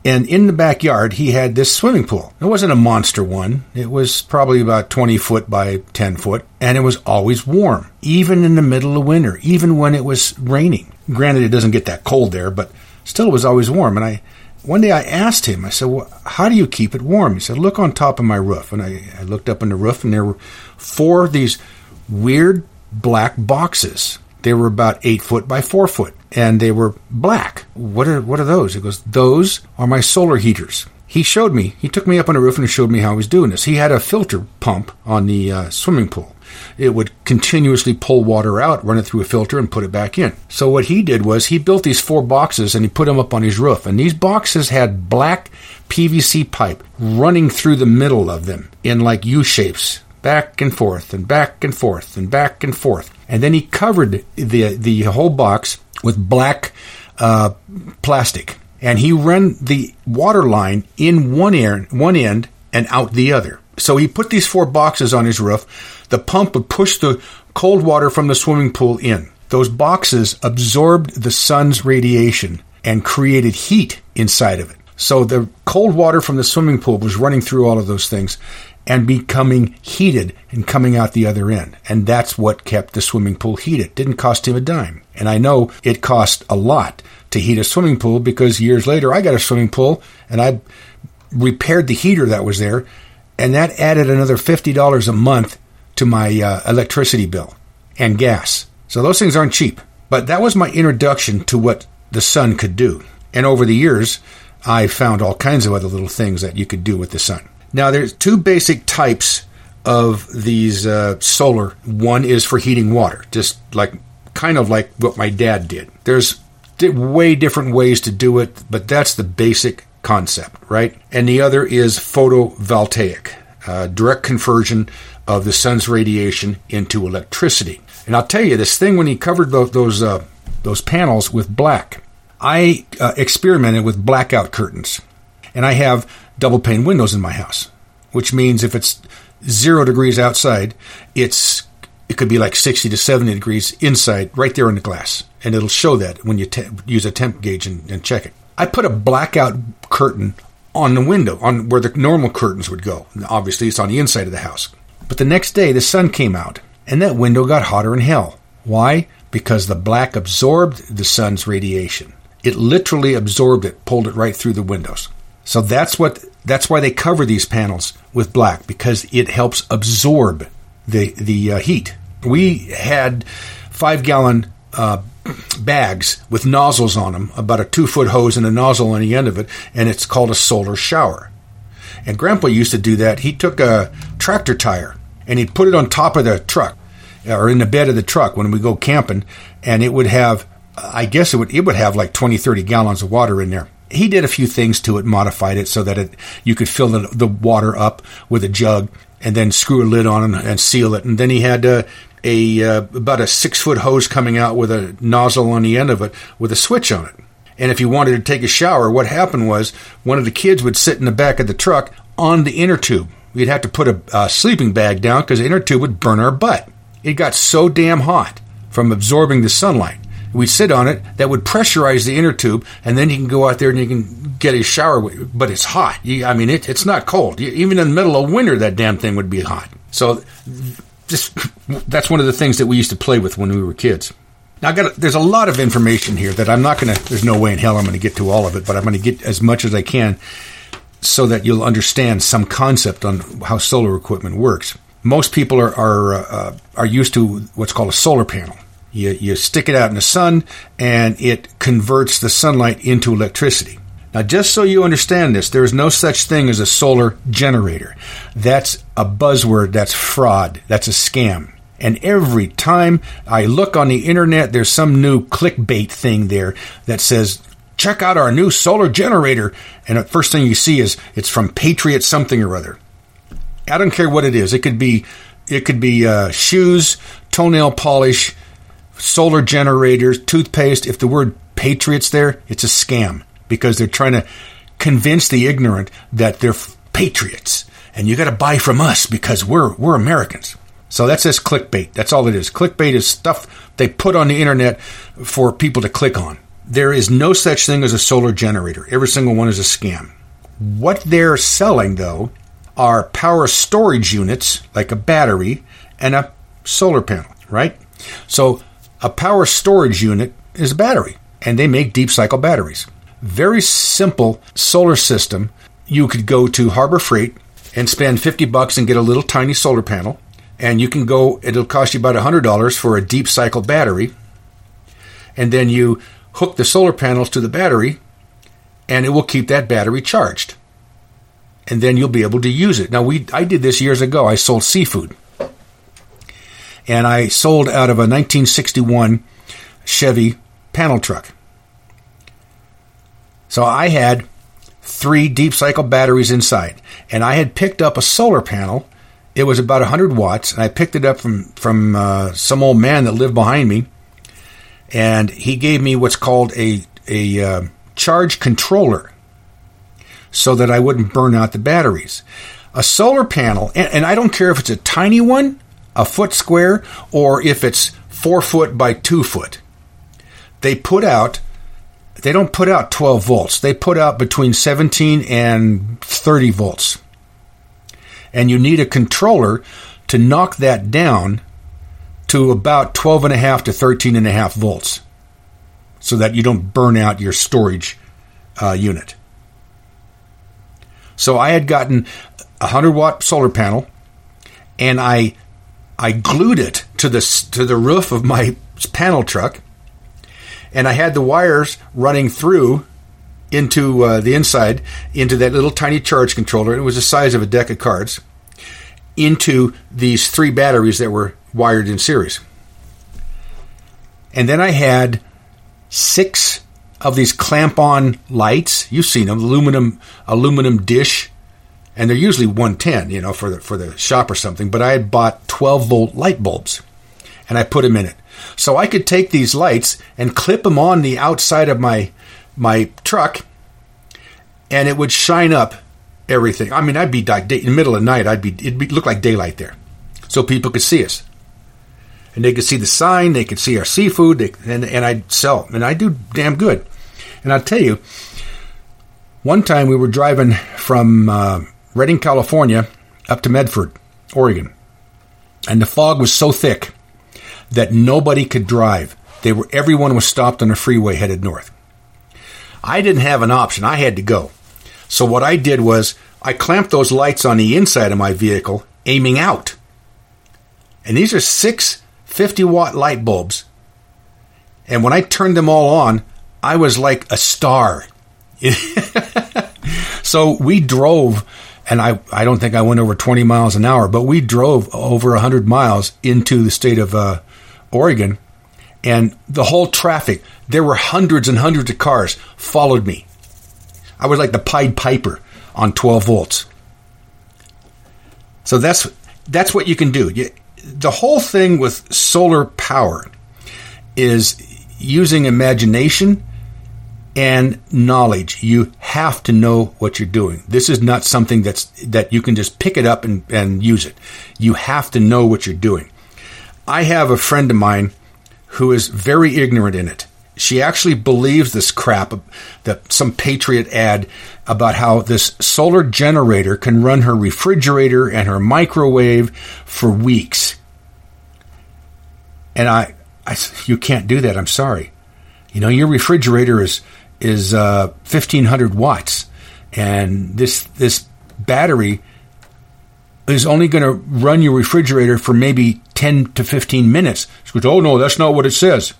Speaker 2: And in the backyard, he had this swimming pool. It wasn't a monster one. It was probably about 20 foot by 10 foot, and it was always warm, even in the middle of winter, even when it was raining. Granted, it doesn't get that cold there, but still it was always warm. And I, one day I asked him, I said, well, how do you keep it warm? He said, look on top of my roof. And I, I looked up on the roof, and there were four of these weird black boxes. They were about eight foot by four foot and they were black. What are what are those? He goes, those are my solar heaters. He showed me. He took me up on the roof and showed me how he was doing this. He had a filter pump on the uh, swimming pool. It would continuously pull water out, run it through a filter, and put it back in. So what he did was he built these four boxes and he put them up on his roof. And these boxes had black PVC pipe running through the middle of them in like U shapes, back and forth and back and forth and back and forth. And then he covered the the whole box with black uh, plastic, and he ran the water line in one end, one end and out the other. So he put these four boxes on his roof. The pump would push the cold water from the swimming pool in. Those boxes absorbed the sun's radiation and created heat inside of it. So the cold water from the swimming pool was running through all of those things and becoming heated and coming out the other end. And that's what kept the swimming pool heated. Didn't cost him a dime. And I know it cost a lot to heat a swimming pool because years later I got a swimming pool and I repaired the heater that was there, and that added another $50 a month to my uh, electricity bill and gas. So those things aren't cheap. But that was my introduction to what the sun could do. And over the years, I found all kinds of other little things that you could do with the sun. Now, there's two basic types of these uh, solar. One is for heating water, just like kind of like what my dad did. There's way different ways to do it, but that's the basic concept, right? And the other is photovoltaic, uh, direct conversion of the sun's radiation into electricity. And I'll tell you, this thing when he covered those those, uh, those panels with black, I uh, experimented with blackout curtains, and I have double pane windows in my house, which means if it's zero degrees outside, it's it could be like 60 to 70 degrees inside, right there in the glass. And it'll show that when you te- use a temp gauge and, and check it. I put a blackout curtain on the window, on where the normal curtains would go. Obviously, it's on the inside of the house. But the next day, the sun came out, and that window got hotter than hell. Why? Because the black absorbed the sun's radiation. It literally absorbed it, pulled it right through the windows. So that's what that's why they cover these panels with black because it helps absorb the the uh, heat. We had five gallon uh, bags with nozzles on them, about a two foot hose and a nozzle on the end of it, and it's called a solar shower. And Grandpa used to do that. He took a tractor tire and he'd put it on top of the truck or in the bed of the truck when we go camping, and it would have, I guess it would it would have like 20, 30 gallons of water in there. He did a few things to it, modified it so that it you could fill the, the water up with a jug and then screw a lid on and, and seal it. And then he had uh, a uh, about a six foot hose coming out with a nozzle on the end of it with a switch on it. And if you wanted to take a shower, what happened was one of the kids would sit in the back of the truck on the inner tube. We'd have to put a, a sleeping bag down because the inner tube would burn our butt. It got so damn hot from absorbing the sunlight. We'd sit on it, that would pressurize the inner tube, and then you can go out there and you can get a shower. But it's hot. You, I mean, it, it's not cold. You- Even in the middle of winter, that damn thing would be hot. So, just that's one of the things that we used to play with when we were kids. Now, got there's a lot of information here that I'm not going to. There's no way in hell I'm going to get to all of it, but I'm going to get as much as I can so that you'll understand some concept on how solar equipment works. Most people are are, uh, are used to what's called a solar panel. You, you stick it out in the sun, and it converts the sunlight into electricity. Now, just so you understand this, there is no such thing as a solar generator. That's a buzzword. That's fraud. That's a scam. And every time I look on the internet, there's some new clickbait thing there that says, check out our new solar generator. And the first thing you see is it's from Patriot something or other. I don't care what it is. It could be, it could be uh, shoes, toenail polish, solar generators, toothpaste. If the word patriots there, it's a scam because they're trying to convince the ignorant that they're patriots and you got to buy from us because we're we're Americans. So that's just clickbait. That's all it is. Clickbait is stuff they put on the internet for people to click on. There is no such thing as a solar generator. Every single one is a scam. What they're selling though are power storage units like a battery and a solar panel, right? So a power storage unit is a battery, and they make deep cycle batteries. Very simple solar system. You could go to Harbor Freight and spend 50 bucks and get a little tiny solar panel, and you can go, it'll cost you about $100 for a deep cycle battery, and then you hook the solar panels to the battery, and it will keep that battery charged. And then you'll be able to use it. Now, we I did this years ago. I sold seafood and I sold out of a 1961 Chevy panel truck. So I had three deep cycle batteries inside, and I had picked up a solar panel. It was about 100 watts, and I picked it up from from uh, some old man that lived behind me, and he gave me what's called a a uh, charge controller, so that I wouldn't burn out the batteries. A solar panel, and, and I don't care if it's a tiny one, a foot square, or if it's four foot by two foot. They put out, they don't put out 12 volts. They put out between 17 and 30 volts. And you need a controller to knock that down to about 12 and a half to 13 and a half volts so that you don't burn out your storage uh, unit. So I had gotten a 100 watt solar panel and I I glued it to the to the roof of my panel truck, and I had the wires running through into uh, the inside, into that little tiny charge controller. It was the size of a deck of cards, into these three batteries that were wired in series. And then I had six of these clamp-on lights. You've seen them, aluminum aluminum dish, and they're usually 110, you know, for the for the shop or something. But I had bought 12 volt light bulbs, and I put them in it, so I could take these lights and clip them on the outside of my my truck, and it would shine up everything. I mean, I'd be in the middle of the night. I'd be it'd be, look like daylight there, so people could see us and they could see the sign, they could see our seafood, they, and, and I'd sell, and I do damn good. And I'll tell you, one time we were driving from uh, Redding, California, up to Medford, Oregon, and the fog was so thick that nobody could drive. They were everyone was stopped on the freeway headed north. I didn't have an option; I had to go. So what I did was I clamped those lights on the inside of my vehicle, aiming out. And these are six 50 watt light bulbs. And when I turned them all on, I was like a star. so we drove, and I, I don't think I went over 20 miles an hour, but we drove over 100 miles into the state of uh, Oregon. And the whole traffic, there were hundreds and hundreds of cars, followed me. I was like the Pied Piper on 12 volts. So that's that's what you can do. You, the whole thing with solar power is using imagination and knowledge. You have to know what you're doing. This is not something that's that you can just pick it up and, and use it. You have to know what you're doing. I have a friend of mine who is very ignorant in it. She actually believes this crap that some patriot ad about how this solar generator can run her refrigerator and her microwave for weeks. And I, I you can't do that. I'm sorry. You know, your refrigerator is is uh, 1500 watts, and this this battery is only going to run your refrigerator for maybe 10 to 15 minutes. She goes, "Oh no, that's not what it says."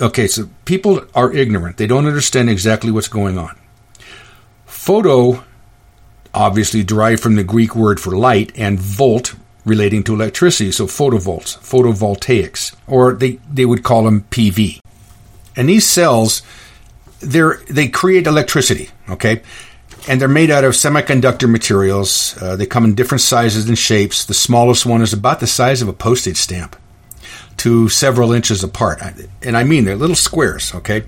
Speaker 2: Okay, so people are ignorant. They don't understand exactly what's going on. Photo obviously derived from the Greek word for light and volt relating to electricity, so photovolts, photovoltaics, or they, they would call them PV. And these cells, they're, they create electricity, okay? And they're made out of semiconductor materials. Uh, they come in different sizes and shapes. The smallest one is about the size of a postage stamp to several inches apart. And I mean, they're little squares, okay?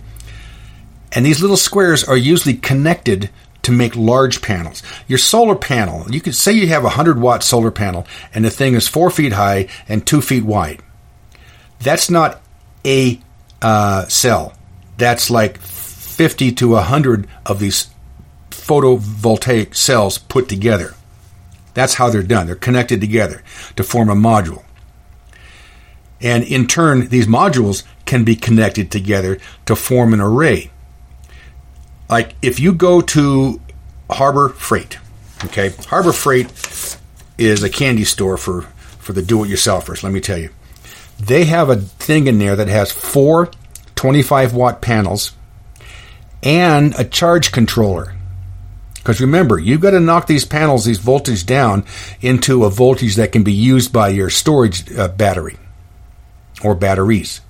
Speaker 2: And these little squares are usually connected to make large panels. Your solar panel, you could say you have a 100 watt solar panel and the thing is four feet high and two feet wide. That's not a uh, cell. That's like 50 to 100 of these photovoltaic cells put together. That's how they're done. They're connected together to form a module. And in turn, these modules can be connected together to form an array. Like if you go to Harbor Freight, okay, Harbor Freight is a candy store for for the do-it-yourselfers. Let me tell you, they have a thing in there that has four 25 watt panels and a charge controller. Because remember, you've got to knock these panels, these voltage down into a voltage that can be used by your storage uh, battery or batteries.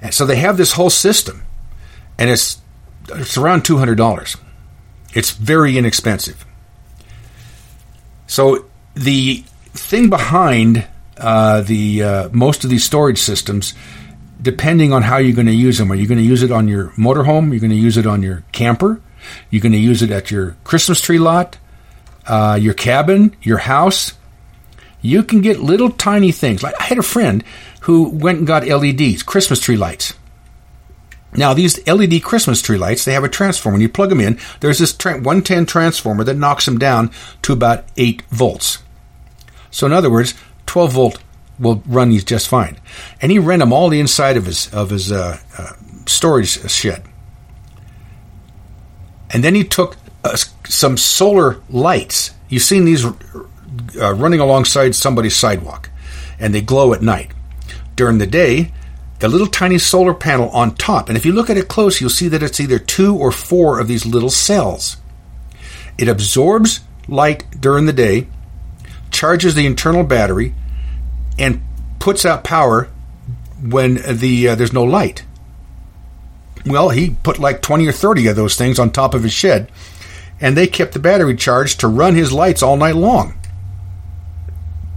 Speaker 2: And so they have this whole system, and it's it's around two hundred dollars. It's very inexpensive. So the thing behind uh, the uh, most of these storage systems, depending on how you're going to use them, are you going to use it on your motorhome? You're going to use it on your camper? You're going to use it at your Christmas tree lot, uh, your cabin, your house. You can get little tiny things. Like I had a friend who went and got LEDs, Christmas tree lights. Now, these LED Christmas tree lights, they have a transformer. When you plug them in, there's this 110 transformer that knocks them down to about 8 volts. So, in other words, 12 volt will run these just fine. And he ran them all the inside of his, of his uh, uh, storage shed. And then he took uh, some solar lights. You've seen these uh, running alongside somebody's sidewalk, and they glow at night. During the day, the little tiny solar panel on top. And if you look at it close, you'll see that it's either two or four of these little cells. It absorbs light during the day, charges the internal battery, and puts out power when the uh, there's no light. Well, he put like 20 or 30 of those things on top of his shed, and they kept the battery charged to run his lights all night long.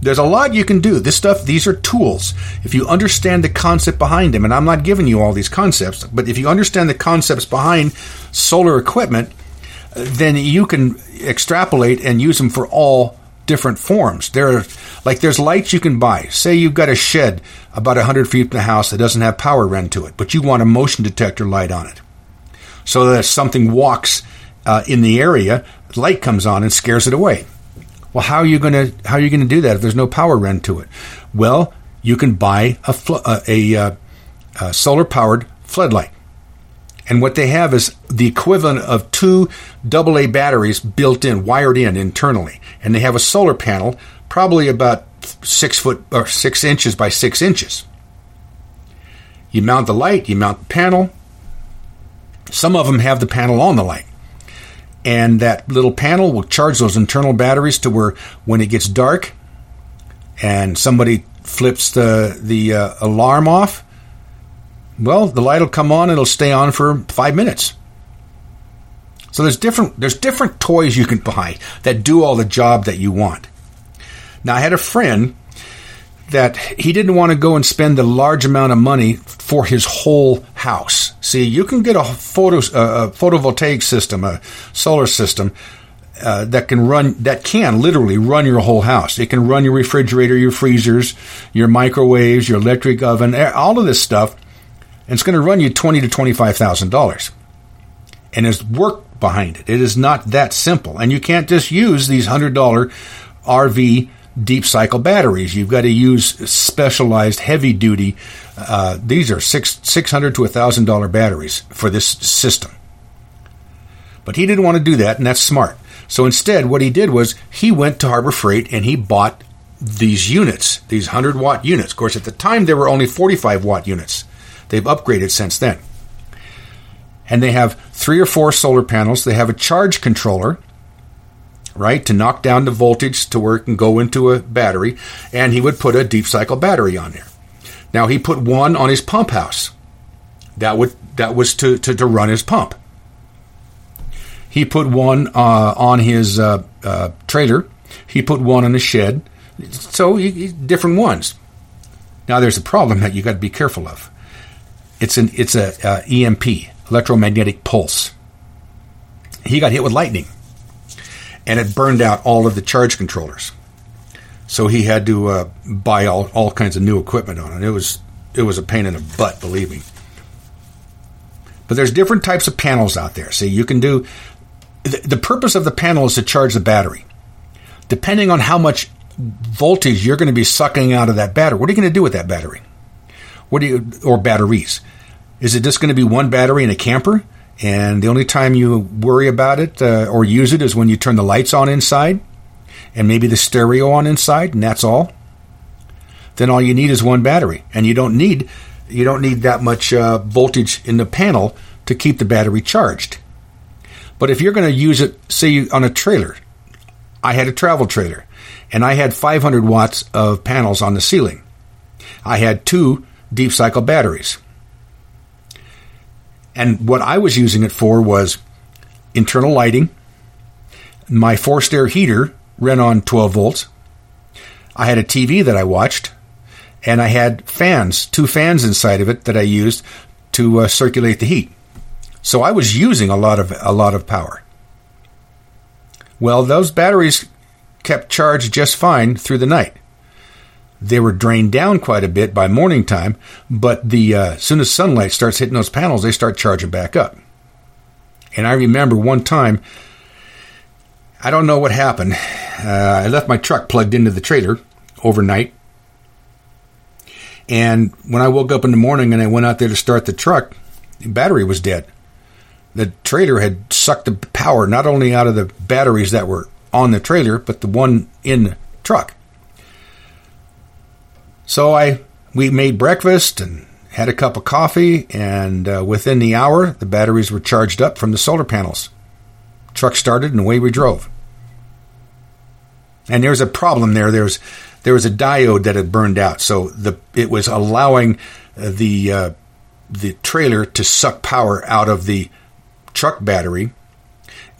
Speaker 2: There's a lot you can do. This stuff, these are tools. If you understand the concept behind them, and I'm not giving you all these concepts, but if you understand the concepts behind solar equipment, then you can extrapolate and use them for all different forms. There are like there's lights you can buy. Say you've got a shed about 100 feet from the house that doesn't have power run to it, but you want a motion detector light on it. So that if something walks uh, in the area, light comes on and scares it away. Well, how are you going to how are you going to do that if there's no power run to it? Well, you can buy a fl- uh, a, a, a solar powered floodlight. And what they have is the equivalent of two AA batteries built in, wired in internally. And they have a solar panel, probably about six foot or six inches by six inches. You mount the light, you mount the panel. Some of them have the panel on the light. And that little panel will charge those internal batteries to where when it gets dark and somebody flips the, the uh, alarm off, well, the light will come on. And it'll stay on for five minutes. So there's different there's different toys you can buy that do all the job that you want. Now I had a friend that he didn't want to go and spend a large amount of money for his whole house. See, you can get a photo a photovoltaic system, a solar system uh, that can run that can literally run your whole house. It can run your refrigerator, your freezers, your microwaves, your electric oven, all of this stuff and it's going to run you twenty to twenty five thousand dollars. And there's work behind it. It is not that simple, and you can't just use these hundred dollar RV deep cycle batteries. You've got to use specialized heavy duty. Uh, these are six six hundred to thousand dollar batteries for this system. But he didn't want to do that, and that's smart. So instead, what he did was he went to Harbor Freight and he bought these units, these 100 watt units. Of course, at the time, there were only 45 watt units. They've upgraded since then. And they have three or four solar panels. They have a charge controller, right, to knock down the voltage to where it can go into a battery. And he would put a deep cycle battery on there. Now he put one on his pump house. That would that was to, to, to run his pump. He put one uh, on his uh, uh, trailer. He put one on the shed. So he, different ones. Now there's a problem that you got to be careful of. It's an it's a uh, EMP, electromagnetic pulse. He got hit with lightning, and it burned out all of the charge controllers. So he had to uh, buy all, all kinds of new equipment on it. It was it was a pain in the butt, believe me. But there's different types of panels out there. See, you can do the, the purpose of the panel is to charge the battery. Depending on how much voltage you're going to be sucking out of that battery, what are you going to do with that battery? What do you or batteries? Is it just going to be one battery in a camper? And the only time you worry about it uh, or use it is when you turn the lights on inside and maybe the stereo on inside, and that's all. Then all you need is one battery, and you don't need you don't need that much uh, voltage in the panel to keep the battery charged. But if you're going to use it, say on a trailer, I had a travel trailer, and I had 500 watts of panels on the ceiling. I had two deep cycle batteries. And what I was using it for was internal lighting. My forced air heater ran on 12 volts. I had a TV that I watched, and I had fans, two fans inside of it that I used to uh, circulate the heat. So I was using a lot of a lot of power. Well, those batteries kept charged just fine through the night. They were drained down quite a bit by morning time, but the uh, as soon as sunlight starts hitting those panels, they start charging back up. And I remember one time, I don't know what happened. Uh, I left my truck plugged into the trailer overnight, and when I woke up in the morning and I went out there to start the truck, the battery was dead. The trailer had sucked the power not only out of the batteries that were on the trailer, but the one in the truck. So I we made breakfast and had a cup of coffee, and uh, within the hour, the batteries were charged up from the solar panels. Truck started, and away we drove. And there was a problem there. There was there was a diode that had burned out, so the it was allowing the uh, the trailer to suck power out of the truck battery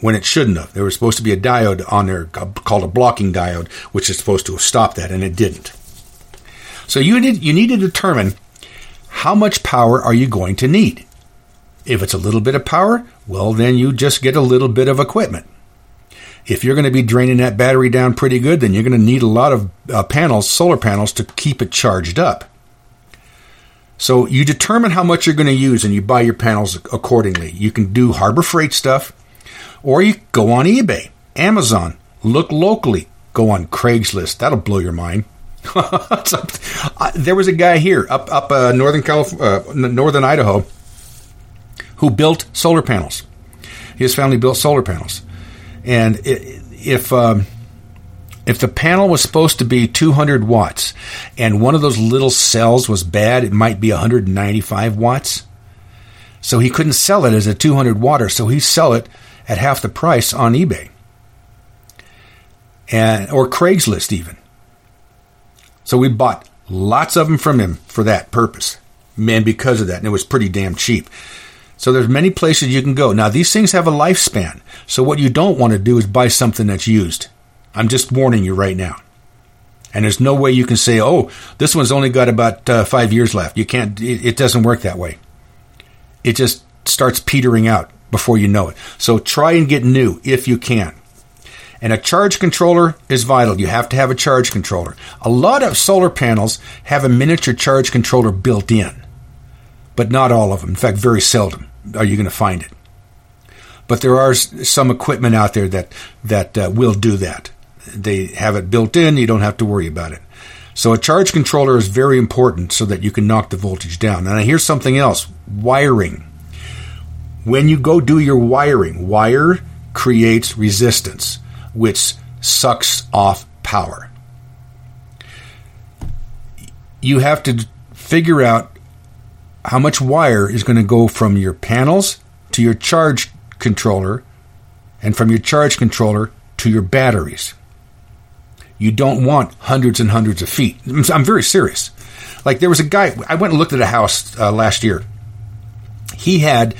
Speaker 2: when it shouldn't have. There was supposed to be a diode on there called a blocking diode, which is supposed to have stopped that, and it didn't. So you need you need to determine how much power are you going to need. If it's a little bit of power, well then you just get a little bit of equipment. If you're going to be draining that battery down pretty good, then you're going to need a lot of uh, panels, solar panels, to keep it charged up. So you determine how much you're going to use and you buy your panels accordingly. You can do Harbor Freight stuff, or you go on eBay, Amazon, look locally, go on Craigslist. That'll blow your mind. there was a guy here up up uh, northern California, uh, northern Idaho, who built solar panels. His family built solar panels, and if um, if the panel was supposed to be 200 watts, and one of those little cells was bad, it might be 195 watts. So he couldn't sell it as a 200 watter, so he sell it at half the price on eBay and or Craigslist even. So we bought lots of them from him for that purpose. Man, because of that, and it was pretty damn cheap. So there's many places you can go. Now these things have a lifespan. So what you don't want to do is buy something that's used. I'm just warning you right now. And there's no way you can say, "Oh, this one's only got about uh, five years left." You can't. It, it doesn't work that way. It just starts petering out before you know it. So try and get new if you can. And a charge controller is vital. You have to have a charge controller. A lot of solar panels have a miniature charge controller built in, but not all of them. In fact, very seldom are you going to find it. But there are some equipment out there that that uh, will do that. They have it built in. You don't have to worry about it. So a charge controller is very important so that you can knock the voltage down. And here's something else: wiring. When you go do your wiring, wire creates resistance which sucks off power. You have to figure out how much wire is going to go from your panels to your charge controller and from your charge controller to your batteries. You don't want hundreds and hundreds of feet. I'm very serious. Like there was a guy, I went and looked at a house uh, last year. He had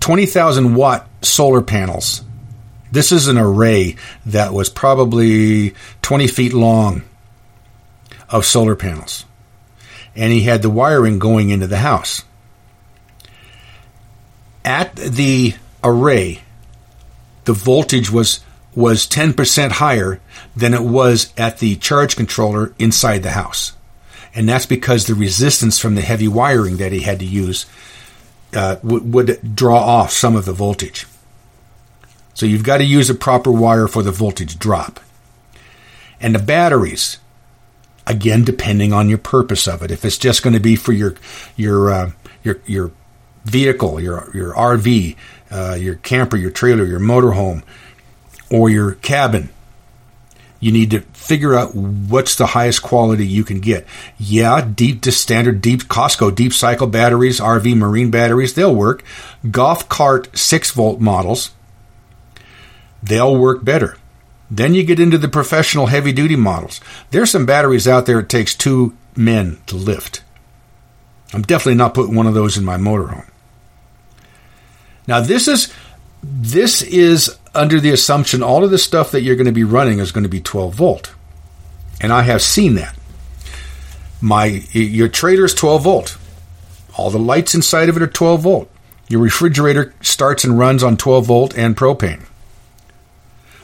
Speaker 2: 20,000 watt solar panels this is an array that was probably 20 feet long of solar panels. And he had the wiring going into the house. At the array, the voltage was was 10% higher than it was at the charge controller inside the house. And that's because the resistance from the heavy wiring that he had to use uh, w- would draw off some of the voltage. So you've got to use a proper wire for the voltage drop. And the batteries, again, depending on your purpose of it. If it's just going to be for your your uh, your your vehicle, your your RV, uh, your camper, your trailer, your motorhome, or your cabin, you need to figure out what's the highest quality you can get. Yeah, deep to standard deep Costco deep cycle batteries, RV marine batteries, they'll work. Golf cart six volt models they'll work better. Then you get into the professional heavy duty models. There's some batteries out there it takes two men to lift. I'm definitely not putting one of those in my motorhome. Now this is this is under the assumption all of the stuff that you're going to be running is going to be 12 volt. And I have seen that. My your trailer is 12 volt. All the lights inside of it are 12 volt. Your refrigerator starts and runs on 12 volt and propane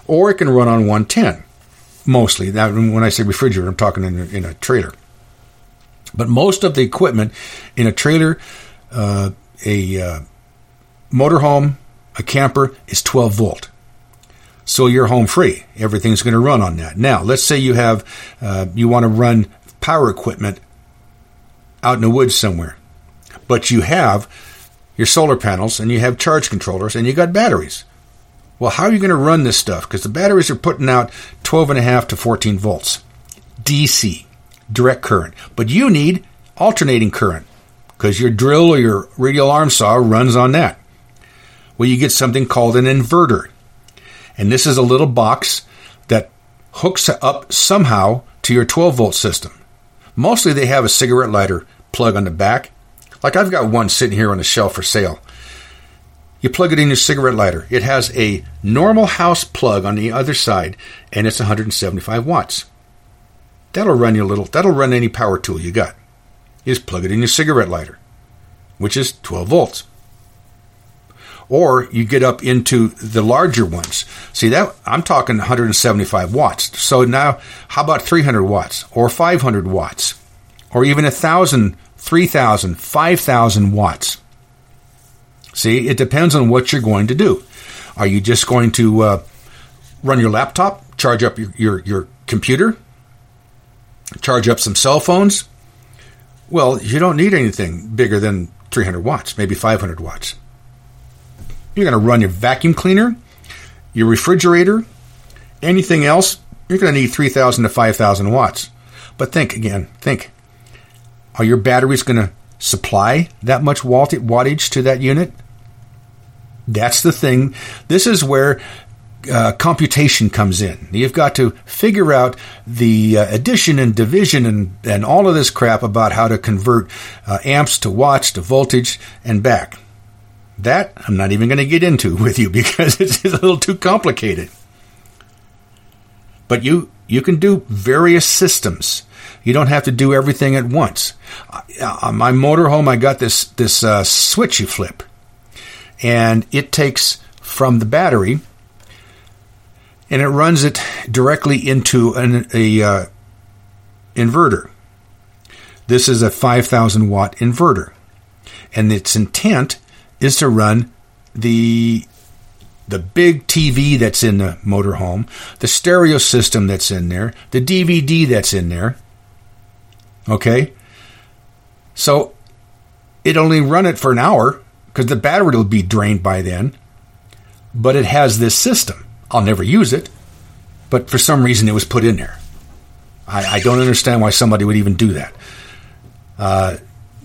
Speaker 2: or it can run on 110 mostly. That when I say refrigerator, I'm talking in a, in a trailer. But most of the equipment in a trailer, uh, a uh, motorhome, a camper is 12 volt. So you're home free. Everything's going to run on that. Now, let's say you have uh, you want to run power equipment out in the woods somewhere, but you have your solar panels and you have charge controllers and you got batteries. Well, how are you going to run this stuff? Because the batteries are putting out 12.5 to 14 volts. DC, direct current. But you need alternating current, because your drill or your radial arm saw runs on that. Well, you get something called an inverter. And this is a little box that hooks up somehow to your 12 volt system. Mostly they have a cigarette lighter plug on the back. Like I've got one sitting here on the shelf for sale. You plug it in your cigarette lighter. It has a normal house plug on the other side, and it's 175 watts. That'll run you a little. That'll run any power tool you got. You just plug it in your cigarette lighter, which is 12 volts. Or you get up into the larger ones. See that I'm talking 175 watts. So now, how about 300 watts or 500 watts, or even a thousand, 3,000, 5,000 watts? See, it depends on what you're going to do. Are you just going to uh, run your laptop, charge up your, your, your computer, charge up some cell phones? Well, you don't need anything bigger than 300 watts, maybe 500 watts. You're going to run your vacuum cleaner, your refrigerator, anything else, you're going to need 3,000 to 5,000 watts. But think again, think. Are your batteries going to supply that much wattage to that unit? That's the thing. This is where uh, computation comes in. You've got to figure out the uh, addition and division and, and all of this crap about how to convert uh, amps to watts to voltage and back. That I'm not even going to get into with you because it's a little too complicated. But you you can do various systems. You don't have to do everything at once. Uh, on my motorhome, I got this this uh, switch you flip and it takes from the battery and it runs it directly into an a, uh, inverter. This is a 5,000 watt inverter, and its intent is to run the the big TV that's in the motorhome, the stereo system that's in there, the DVD that's in there. Okay? So it only run it for an hour because the battery will be drained by then. But it has this system. I'll never use it, but for some reason it was put in there. I, I don't understand why somebody would even do that. Uh,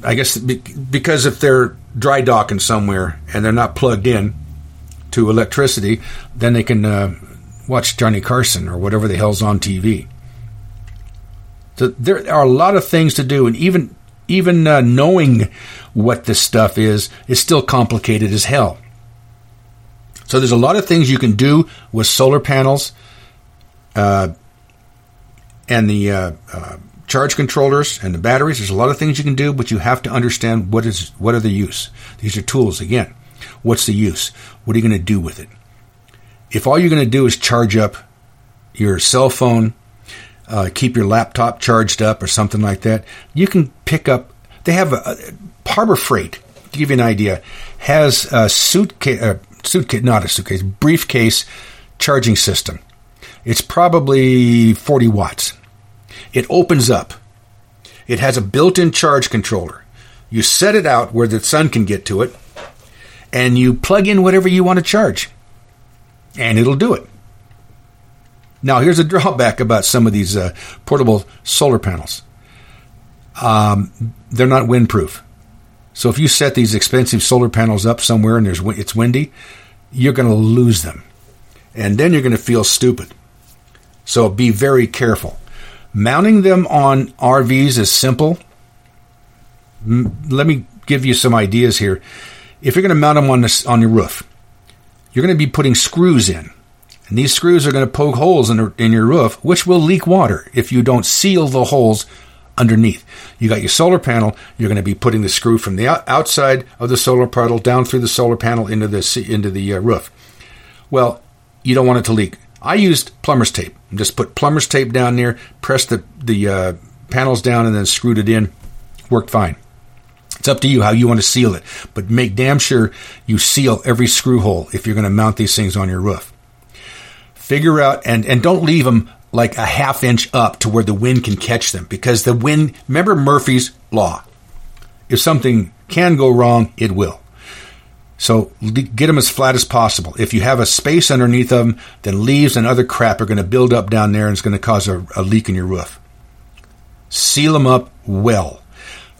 Speaker 2: I guess because if they're dry docking somewhere and they're not plugged in to electricity, then they can uh, watch Johnny Carson or whatever the hell's on TV. So there are a lot of things to do, and even even uh, knowing what this stuff is is still complicated as hell. So there's a lot of things you can do with solar panels uh, and the uh, uh, charge controllers and the batteries. There's a lot of things you can do, but you have to understand what is what are the use. These are tools again. What's the use? What are you going to do with it? If all you're going to do is charge up your cell phone, uh, keep your laptop charged up or something like that, you can pick up. They have a, a Harbor Freight. To give you an idea, has a suitcase, uh, suitcase, not a suitcase, briefcase charging system. It's probably 40 watts. It opens up. It has a built-in charge controller. You set it out where the sun can get to it, and you plug in whatever you want to charge, and it'll do it. Now, here's a drawback about some of these uh, portable solar panels. Um, they're not windproof. So if you set these expensive solar panels up somewhere and there's it's windy, you're going to lose them. And then you're going to feel stupid. So be very careful. Mounting them on RVs is simple. Let me give you some ideas here. If you're going to mount them on this, on your roof, you're going to be putting screws in. And these screws are going to poke holes in, in your roof, which will leak water if you don't seal the holes underneath. You got your solar panel. You're going to be putting the screw from the outside of the solar panel down through the solar panel into the into the uh, roof. Well, you don't want it to leak. I used plumber's tape. Just put plumber's tape down there, pressed the the uh, panels down, and then screwed it in. Worked fine. It's up to you how you want to seal it, but make damn sure you seal every screw hole if you're going to mount these things on your roof. Figure out and and don't leave them like a half inch up to where the wind can catch them because the wind, remember Murphy's Law. If something can go wrong, it will. So get them as flat as possible. If you have a space underneath them, then leaves and other crap are going to build up down there and it's going to cause a, a leak in your roof. Seal them up well.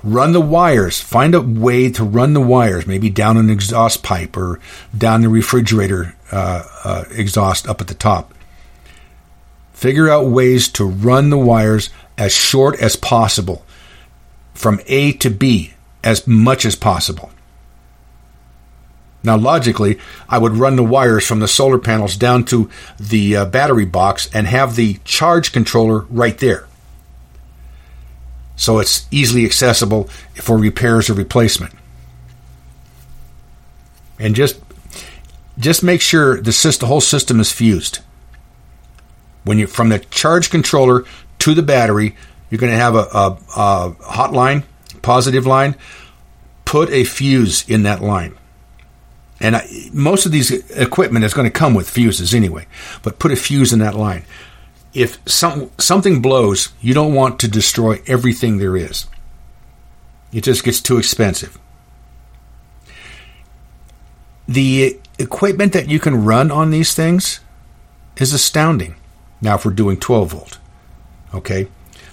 Speaker 2: run the wires. Find a way to run the wires, maybe down an exhaust pipe or down the refrigerator uh, uh, exhaust up at the top. Figure out ways to run the wires as short as possible from A to B as much as possible. Now, logically, I would run the wires from the solar panels down to the uh, battery box and have the charge controller right there. So it's easily accessible for repairs or replacement. And just just make sure the, system, the whole system is fused. When you from the charge controller to the battery, you're going to have a, a, a hot line, positive line. Put a fuse in that line. And I, most of these equipment is going to come with fuses anyway, but put a fuse in that line. If some, something blows, you don't want to destroy everything there is. It just gets too expensive. The equipment that you can run on these things is astounding. Now, if we're doing 12 volt, okay,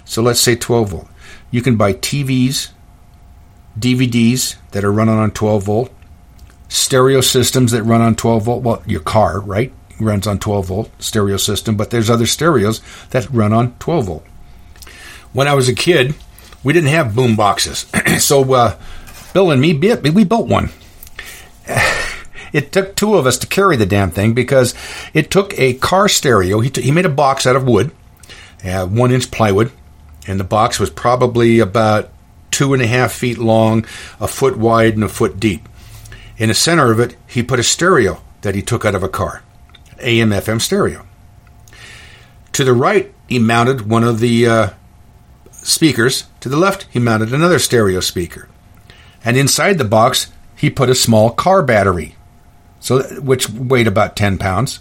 Speaker 2: so let's say 12 volt, you can buy TVs, DVDs that are running on 12 volt, stereo systems that run on 12 volt. Well, your car, right, runs on 12 volt stereo system, but there's other stereos that run on 12 volt. When I was a kid, we didn't have boom boxes, so uh, Bill and me, we built one. It took two of us to carry the damn thing because it took a car stereo. He, t- he made a box out of wood, uh, one inch plywood, and the box was probably about two and a half feet long, a foot wide, and a foot deep. In the center of it, he put a stereo that he took out of a car, AM FM stereo. To the right, he mounted one of the uh, speakers. To the left, he mounted another stereo speaker. And inside the box, he put a small car battery, so which weighed about 10 pounds.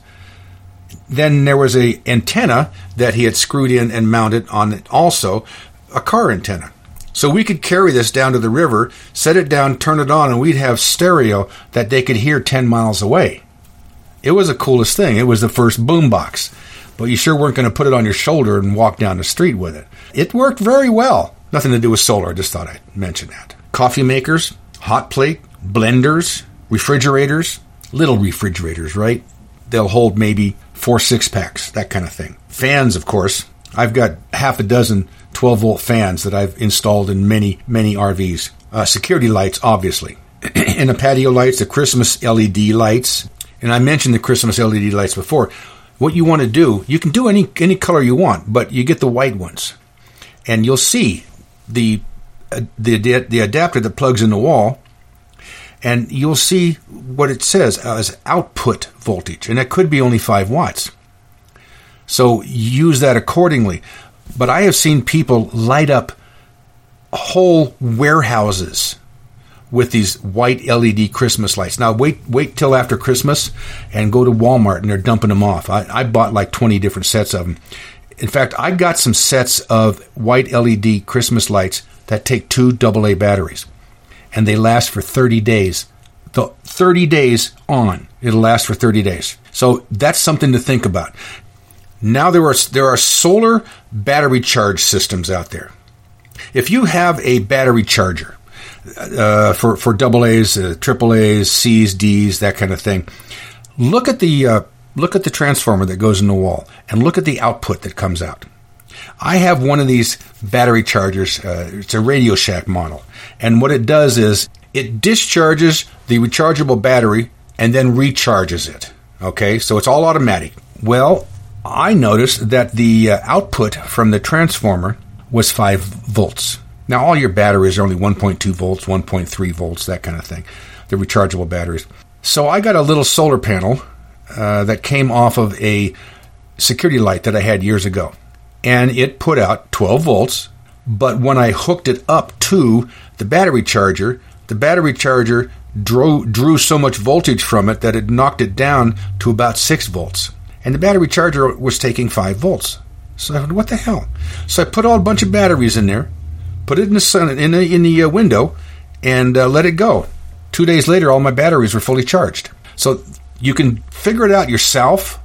Speaker 2: Then there was a antenna that he had screwed in and mounted on it also, a car antenna. So we could carry this down to the river, set it down, turn it on, and we'd have stereo that they could hear 10 miles away. It was the coolest thing. It was the first boombox. But you sure weren't going to put it on your shoulder and walk down the street with it. It worked very well. Nothing to do with solar. I just thought I'd mention that. Coffee makers, hot plate, blenders, refrigerators, little refrigerators, right? They'll hold maybe four six packs, that kind of thing. Fans, of course. I've got half a dozen 12 volt fans that I've installed in many, many RVs. Uh, security lights, obviously. and the patio lights, the Christmas LED lights. And I mentioned the Christmas LED lights before. What you want to do, you can do any, any color you want, but you get the white ones. And you'll see the, uh, the, the adapter that plugs in the wall and you'll see what it says as output voltage, and it could be only 5 watts. So use that accordingly. But I have seen people light up whole warehouses with these white LED Christmas lights. Now wait wait till after Christmas and go to Walmart and they're dumping them off. I, I bought like 20 different sets of them. In fact, I got some sets of white LED Christmas lights that take two AA batteries and they last for 30 days. The 30 days on, it'll last for 30 days. So that's something to think about. Now there are there are solar battery charge systems out there. If you have a battery charger uh, for for double A's, uh, triple A's, C's, D's, that kind of thing, look at the uh, look at the transformer that goes in the wall, and look at the output that comes out. I have one of these battery chargers. Uh, it's a Radio Shack model, and what it does is it discharges the rechargeable battery and then recharges it. Okay, so it's all automatic. Well, I noticed that the uh, output from the transformer was 5 volts. Now, all your batteries are only 1.2 volts, 1.3 volts, that kind of thing, the rechargeable batteries. So I got a little solar panel uh, that came off of a security light that I had years ago. And it put out 12 volts, but when I hooked it up to the battery charger, the battery charger drew, drew so much voltage from it that it knocked it down to about 6 volts and the battery charger was taking 5 volts. So I thought, what the hell? So I put all a bunch of batteries in there, put it in the sun in the, in the uh, window, and uh, let it go. Two days later, all my batteries were fully charged. So you can figure it out yourself,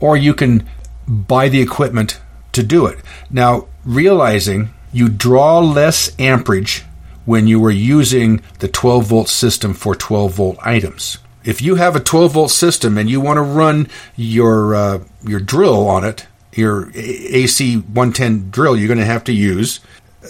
Speaker 2: or you can buy the equipment to do it. Now, realizing you draw less amperage when you were using the 12 volt system for 12 volt items. If you have a 12 volt system and you want to run your uh, your drill on it, your AC 110 drill, you're going to have to use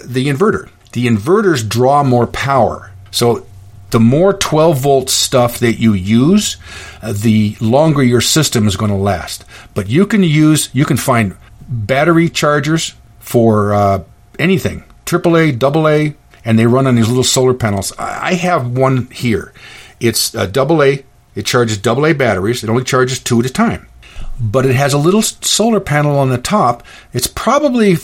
Speaker 2: the inverter. The inverters draw more power. So the more 12 volt stuff that you use, uh, the longer your system is going to last. But you can use, you can find battery chargers for uh, anything, AAA, AA, and they run on these little solar panels. I have one here. It's a AA. It charges AA batteries. It only charges two at a time, but it has a little solar panel on the top. It's probably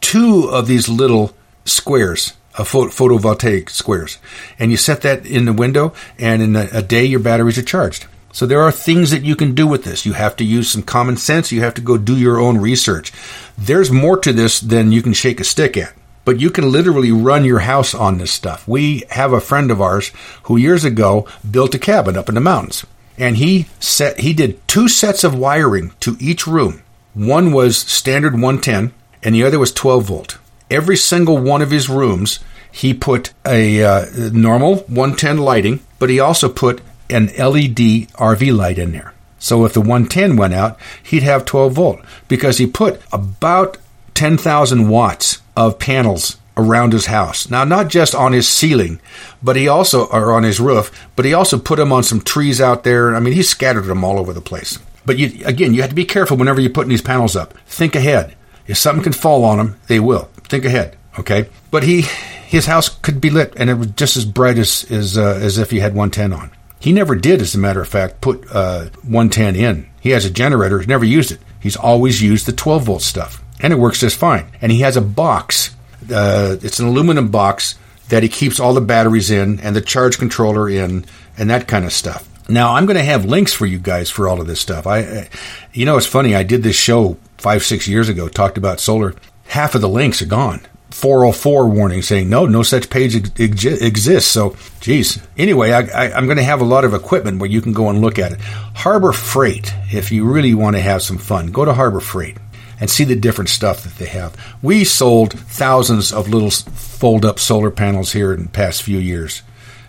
Speaker 2: two of these little squares of photovoltaic squares, and you set that in the window, and in a, a day your batteries are charged. So there are things that you can do with this. You have to use some common sense. You have to go do your own research. There's more to this than you can shake a stick at. But you can literally run your house on this stuff. We have a friend of ours who years ago built a cabin up in the mountains. And he set he did two sets of wiring to each room. One was standard 110 and the other was 12 volt. Every single one of his rooms, he put a uh, normal 110 lighting, but he also put an LED RV light in there. So if the 110 went out, he'd have 12 volt because he put about 10,000 watts of panels around his house. Now, not just on his ceiling, but he also, or on his roof, but he also put them on some trees out there. I mean, he scattered them all over the place. But you, again, you have to be careful whenever you're putting these panels up. Think ahead. If something can fall on them, they will. Think ahead. Okay. But he, his house could be lit and it was just as bright as, as, uh, as if he had 110 on. He never did, as a matter of fact, put uh, 110 in. He has a generator, he's never used it. He's always used the 12 volt stuff, and it works just fine. And he has a box, uh, it's an aluminum box that he keeps all the batteries in and the charge controller in and that kind of stuff. Now, I'm going to have links for you guys for all of this stuff. I, you know, it's funny. I did this show five, six years ago, talked about solar. Half of the links are gone. 404 warning saying no, no such page ex- exists. So, geez. Anyway, I, am going to have a lot of equipment where you can go and look at it. Harbor Freight, if you really want to have some fun, go to Harbor Freight and see the different stuff that they have. We sold thousands of little fold up solar panels here in the past few years,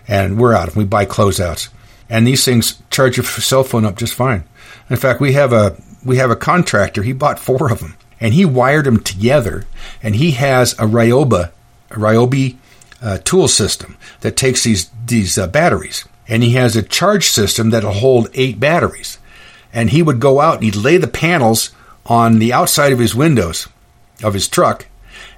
Speaker 2: and we're out. We buy closeouts, and these things charge your cell phone up just fine. In fact, we have a we have a contractor. He bought four of them and he wired them together. And he has a Ryobi, a Ryobi uh, tool system that takes these these uh, batteries, and he has a charge system that'll hold eight batteries. And he would go out and he'd lay the panels on the outside of his windows of his truck,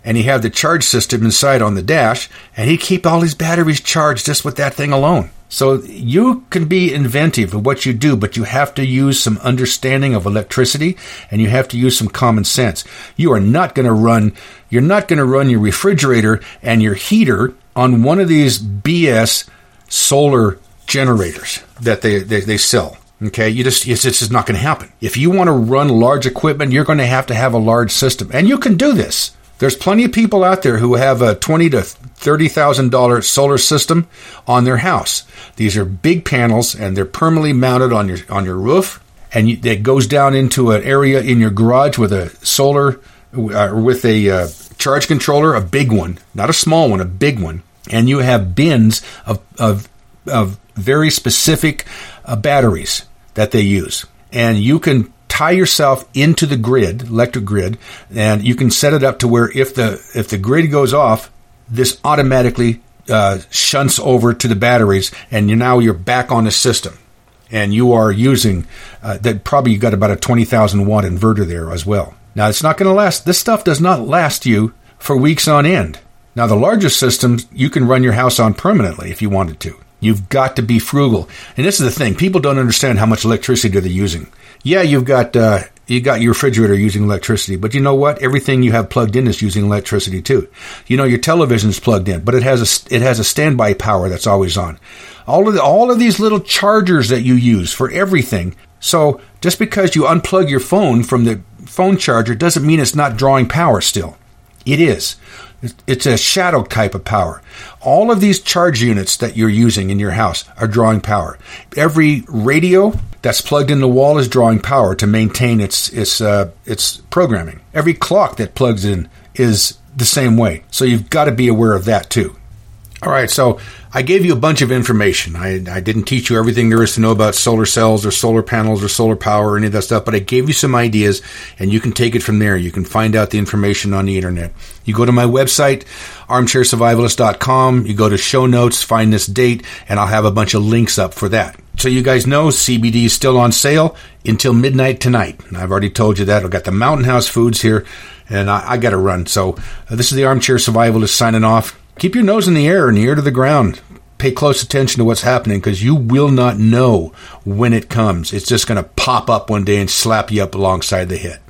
Speaker 2: and he had the charge system inside on the dash, and he'd keep all his batteries charged just with that thing alone. So you can be inventive of what you do, but you have to use some understanding of electricity and you have to use some common sense. You are not going to run, you're not going to run your refrigerator and your heater on one of these BS solar generators that they, they, they sell. Okay, you just it's, it's just not going to happen. If you want to run large equipment, you're going to have to have a large system, and you can do this. There's plenty of people out there who have a twenty to thirty thousand dollar solar system on their house. These are big panels, and they're permanently mounted on your on your roof, and it goes down into an area in your garage with a solar uh, with a uh, charge controller, a big one, not a small one, a big one, and you have bins of of, of very specific uh, batteries that they use, and you can tie yourself into the grid, electric grid, and you can set it up to where if the if the grid goes off, this automatically uh, shunts over to the batteries, and you're, now you're back on the system, and you are using uh, that. Probably you got about a twenty thousand watt inverter there as well. Now it's not going to last. This stuff does not last you for weeks on end. Now the larger systems you can run your house on permanently if you wanted to. You've got to be frugal, and this is the thing: people don't understand how much electricity they're using yeah, you've got uh, you got your refrigerator using electricity, but you know what? Everything you have plugged in is using electricity too. You know your television is plugged in, but it has a it has a standby power that's always on. All of the, all of these little chargers that you use for everything. So just because you unplug your phone from the phone charger doesn't mean it's not drawing power still. It is. It's a shadow type of power. All of these charge units that you're using in your house are drawing power. Every radio that's plugged in the wall is drawing power to maintain its its uh, its programming. Every clock that plugs in is the same way. So you've got to be aware of that too. All right, so I gave you a bunch of information. I, I didn't teach you everything there is to know about solar cells or solar panels or solar power or any of that stuff, but I gave you some ideas and you can take it from there. You can find out the information on the internet. You go to my website, armchairsurvivalist.com, you go to show notes, find this date, and I'll have a bunch of links up for that. So you guys know CBD is still on sale until midnight tonight. I've already told you that. I've got the Mountain House Foods here and I, I got to run. So uh, this is the Armchair Survivalist signing off. Keep your nose in the air and ear to the ground. Pay close attention to what's happening because you will not know when it comes. It's just going to pop up one day and slap you up alongside the head.